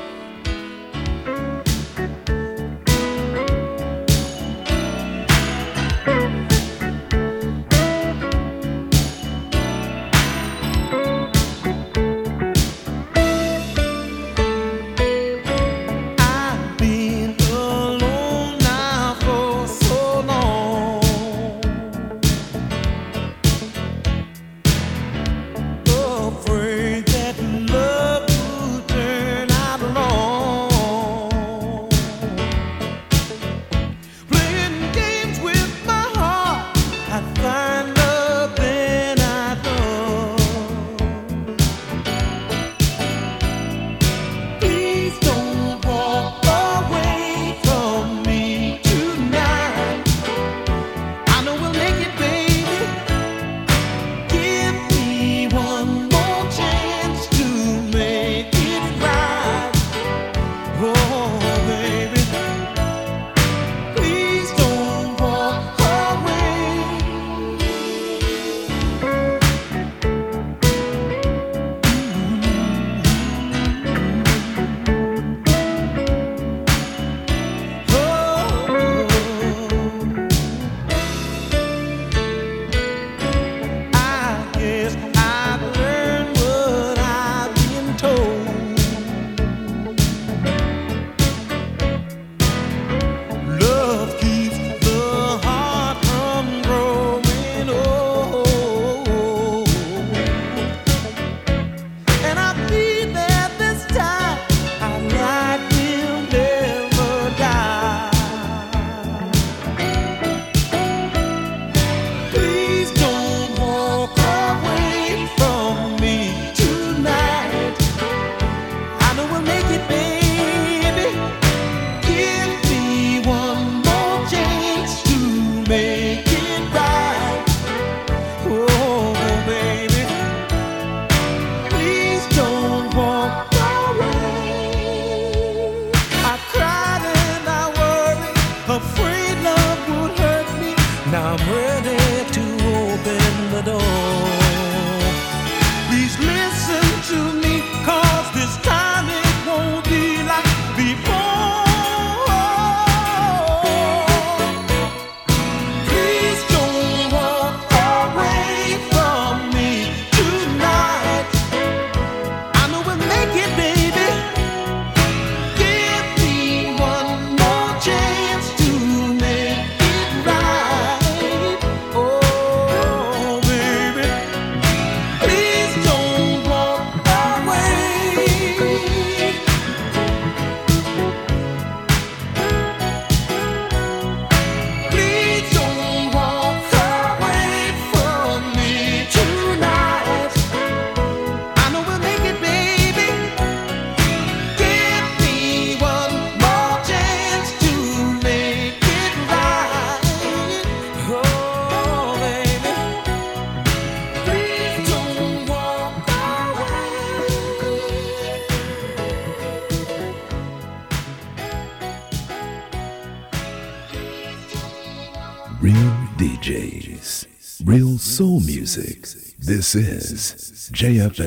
This is jfsr.co.uk.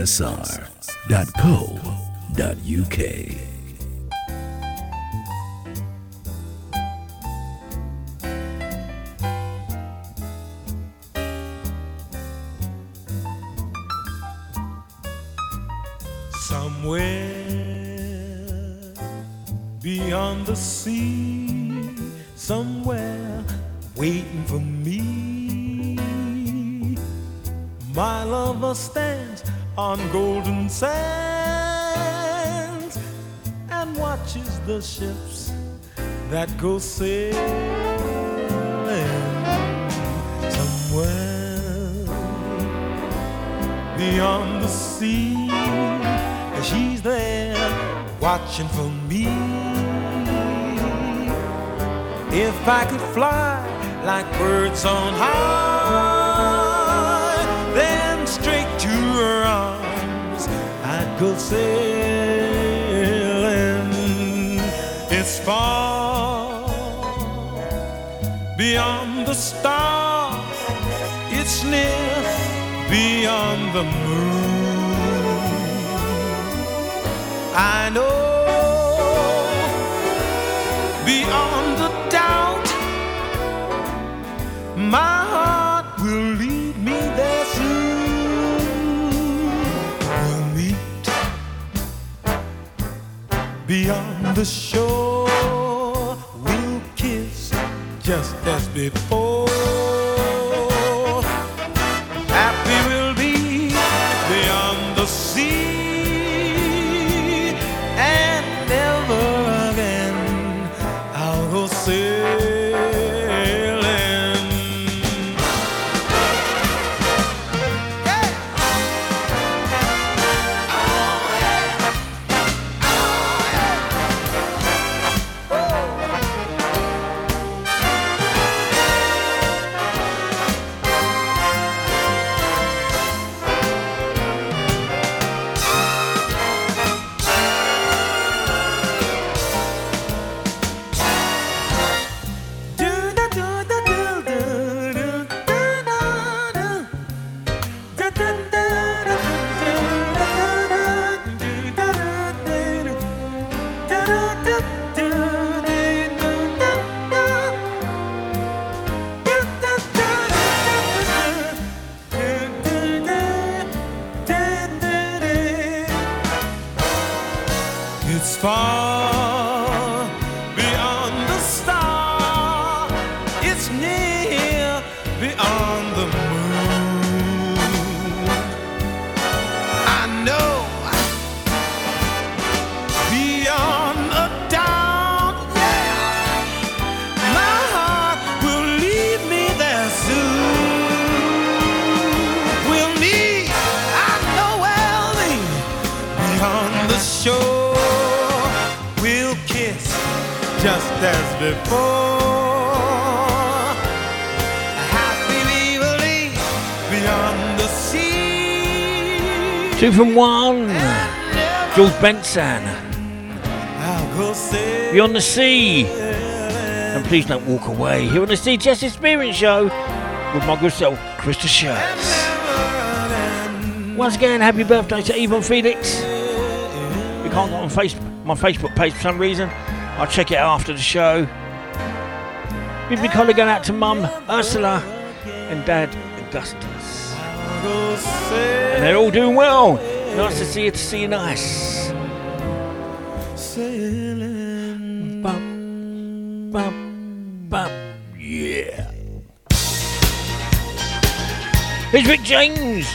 watching for me. If I could fly like birds on high, then straight to her arms I'd go sailing. It's far beyond the stars, it's near beyond the moon. I know My heart will lead me there soon. We'll meet beyond the shore. We'll kiss just as before. Benson. on the Sea. And please don't walk away. Here on the CTS Experience Show with my good self, Krista Shirts. Once again, happy birthday to Evan Felix. You can't get on Facebook, my Facebook page for some reason. I'll check it out after the show. Big big collar going out to Mum, Ursula, and Dad, Augustus. And they're all doing well. Nice to see you, to see you nice. Here's Rick James.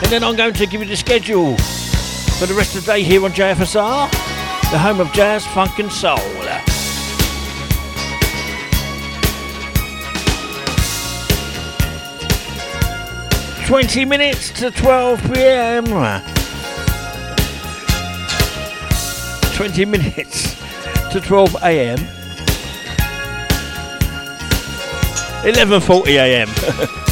And then I'm going to give you the schedule for the rest of the day here on JFSR, the home of jazz, funk, and soul. 20 minutes to 12 pm. 20 minutes to 12 am. 11:40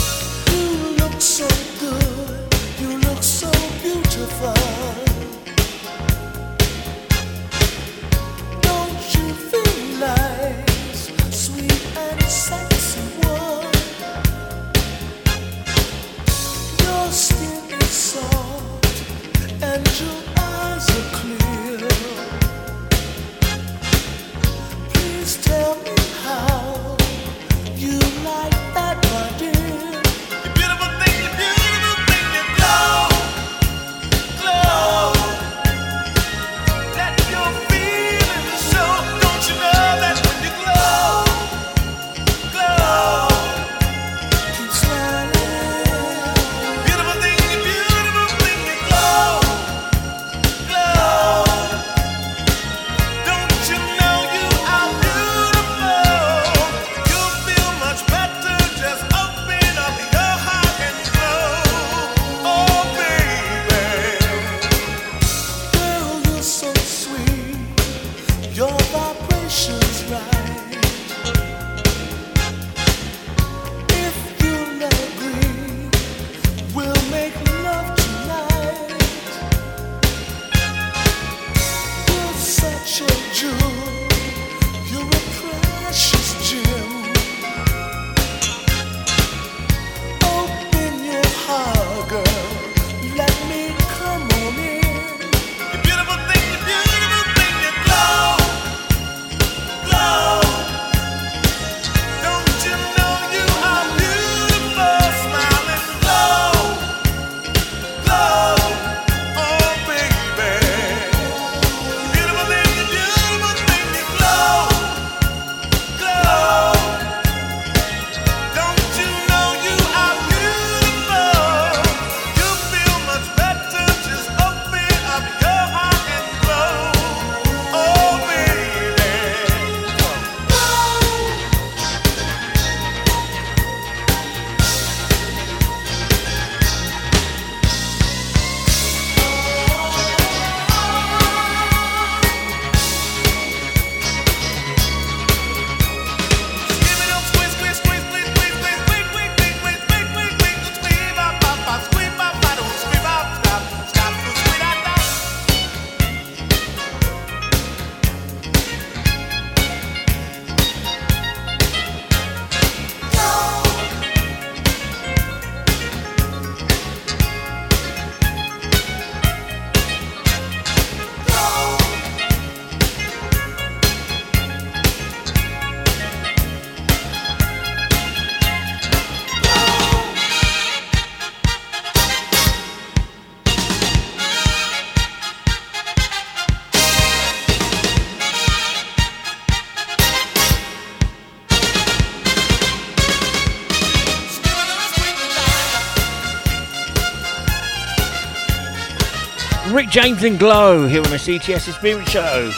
James and Glow here on the CTS Experience Show.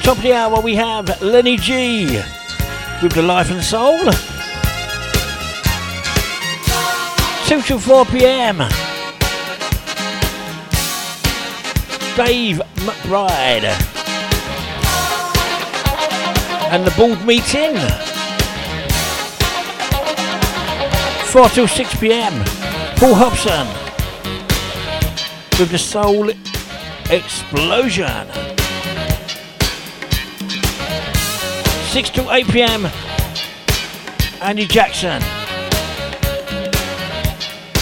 Top of the hour we have Lenny G with the Life and Soul. 2 to 4 pm. Dave McBride. And the board meeting. 4 till 6 pm. Paul Hobson with the Soul Explosion. 6 to 8 pm, Andy Jackson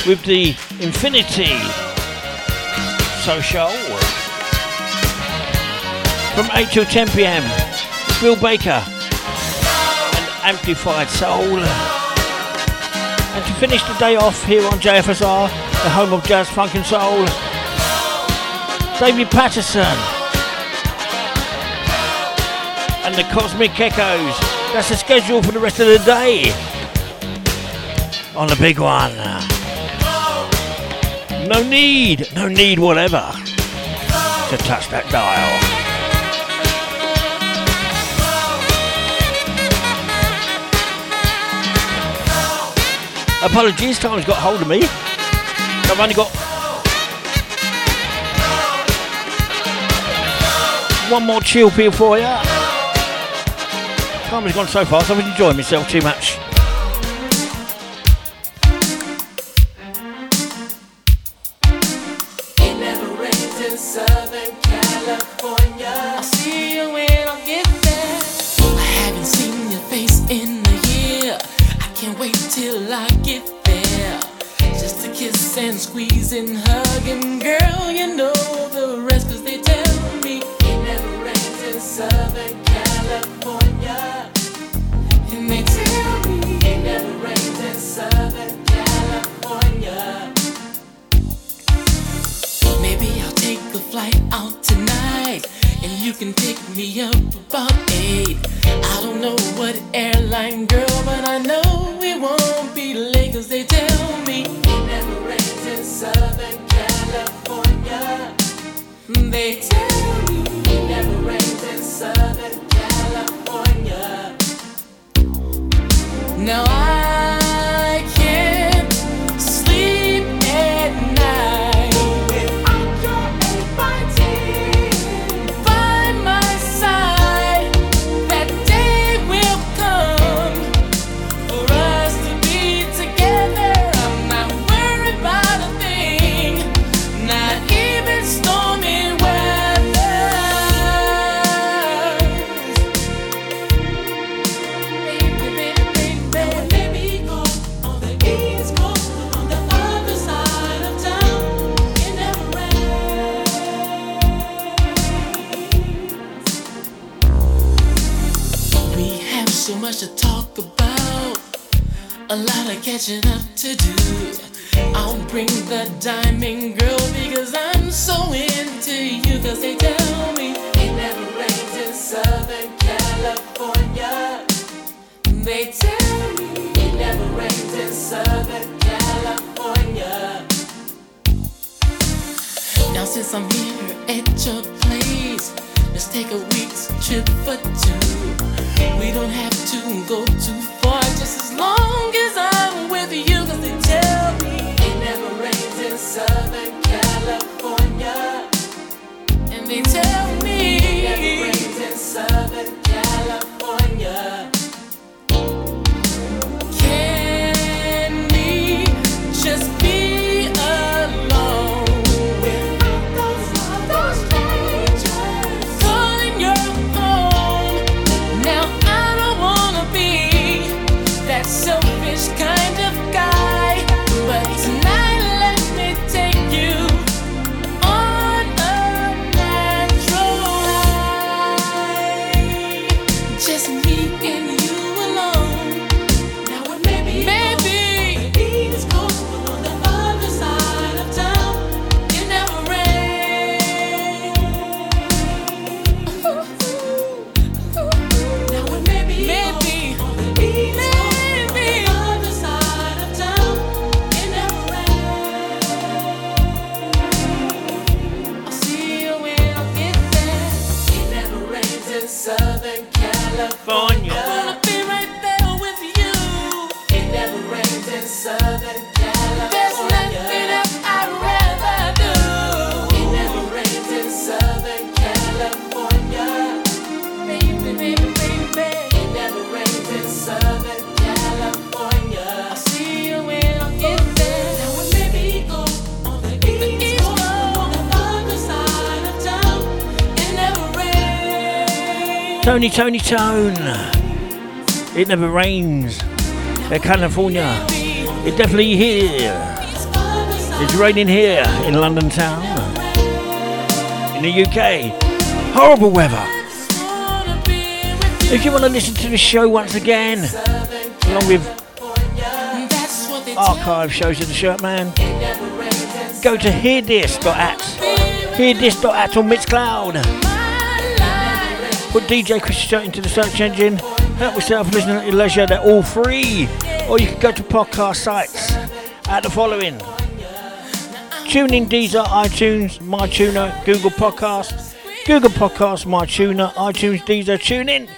with the Infinity Social. From 8 to 10 pm, Bill Baker and Amplified Soul. And to finish the day off here on JFSR, the home of jazz, funk, and soul, David Patterson and the Cosmic Echoes. That's the schedule for the rest of the day on the big one. No need, no need whatever to touch that dial. Apologies, time's got hold of me. I've only got one more chill pill for you. Time has gone so fast, I've enjoyed myself too much. Tony, Tony, Tone. It never rains. In California. It definitely here. It's raining here in London town. In the UK. Horrible weather. If you want to listen to the show once again, along with archive shows of the Shirt Man, go to hearthis.at. Hearthis.at on Mixcloud. Put DJ Chris Shirt into the search engine. Help yourself listen at your leisure. They're all free. Or you can go to podcast sites at the following. TuneIn, Deezer, iTunes, MyTuner, Google Podcasts, Google Podcasts, MyTuner, iTunes, Deezer, TuneIn.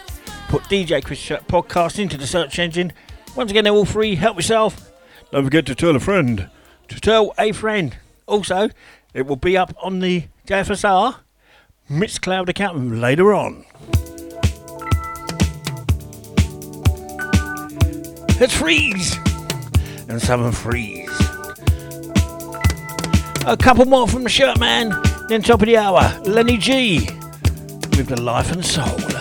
Put DJ Chris Podcast into the search engine. Once again, they're all free. Help yourself. Don't forget to tell a friend. To tell a friend. Also, it will be up on the JFSR Mixcloud account later on. Let's freeze! And someone freeze. A couple more from the shirt man, then top of the hour, Lenny G with the life and soul.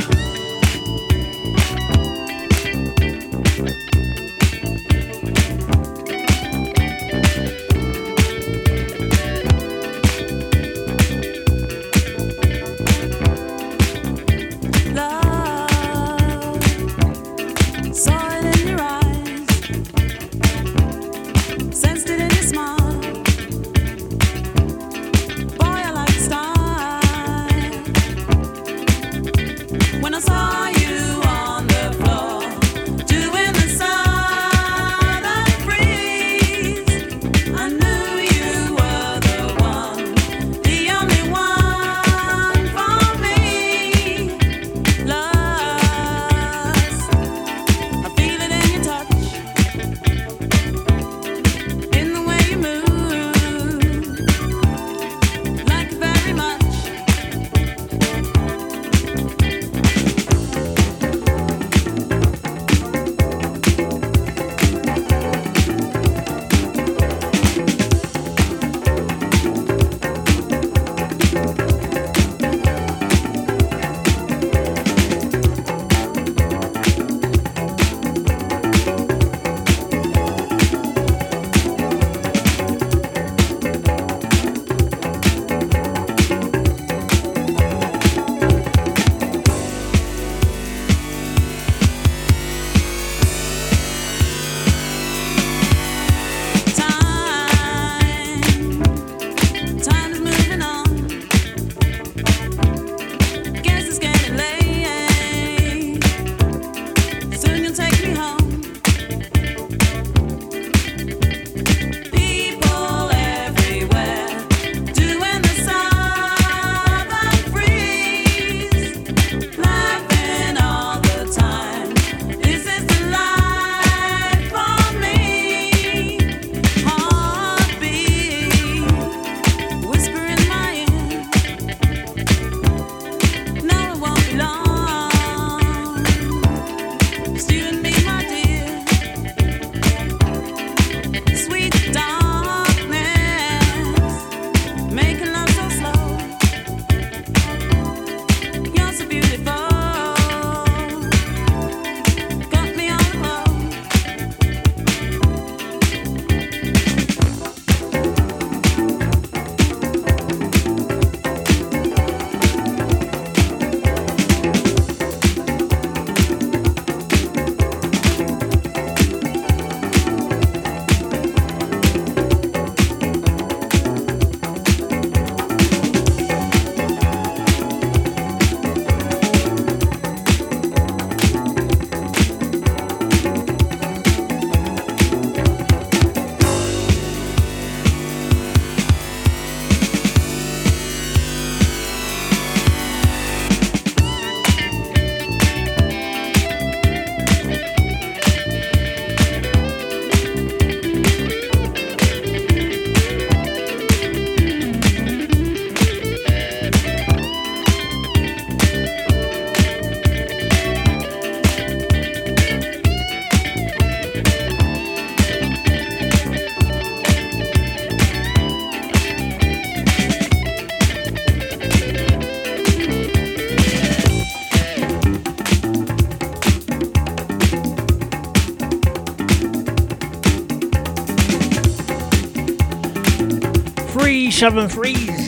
shove and freeze.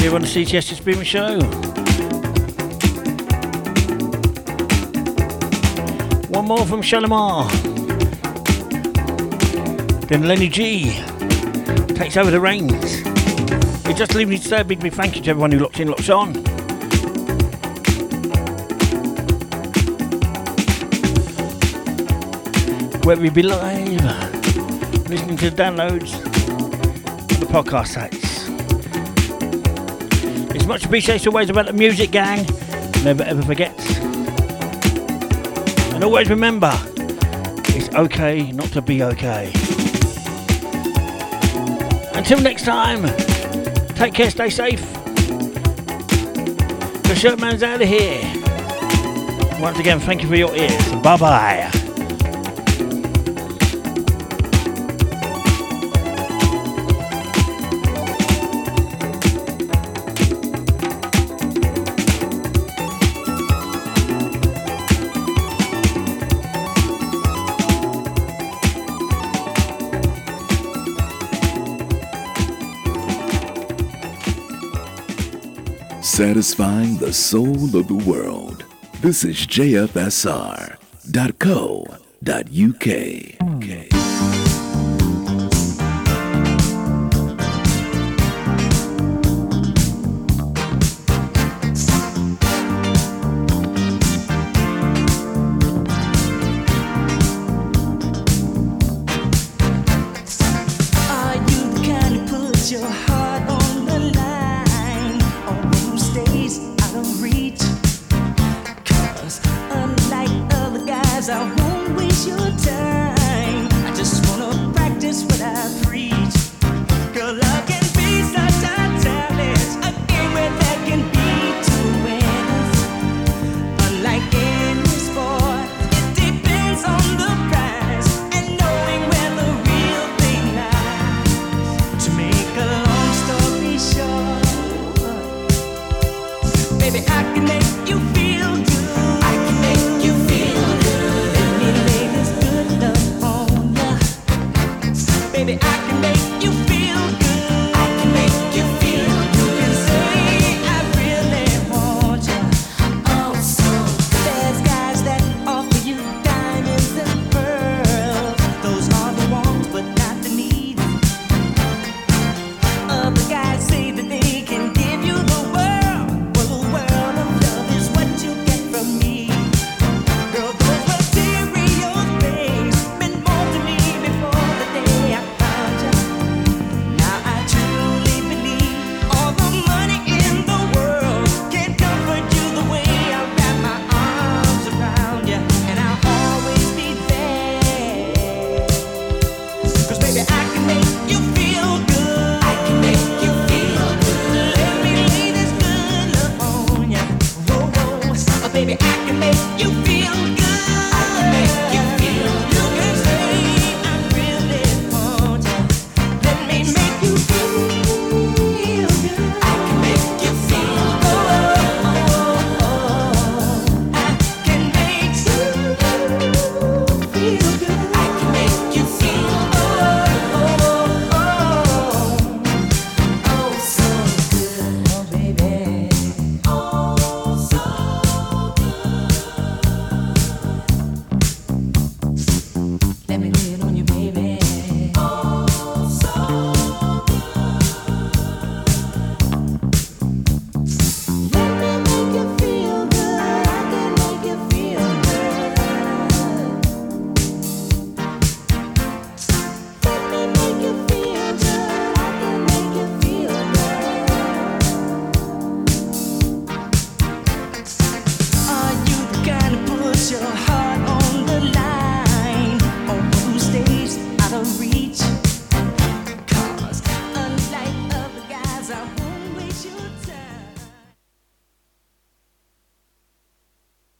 Here on the CTS Streaming Show. One more from Shalamar. Then Lenny G takes over the reins. It just leaves me to say a big, big thank you to everyone who locked in, locked on. where we be live, listening to the downloads the podcast sites. It's much appreciated always about the music, gang. Never ever forget. And always remember, it's okay not to be okay. Until next time, take care, stay safe. The shirt man's out of here. Once again, thank you for your ears. Bye bye. satisfying the soul of the world. This is JFSR.co.uk.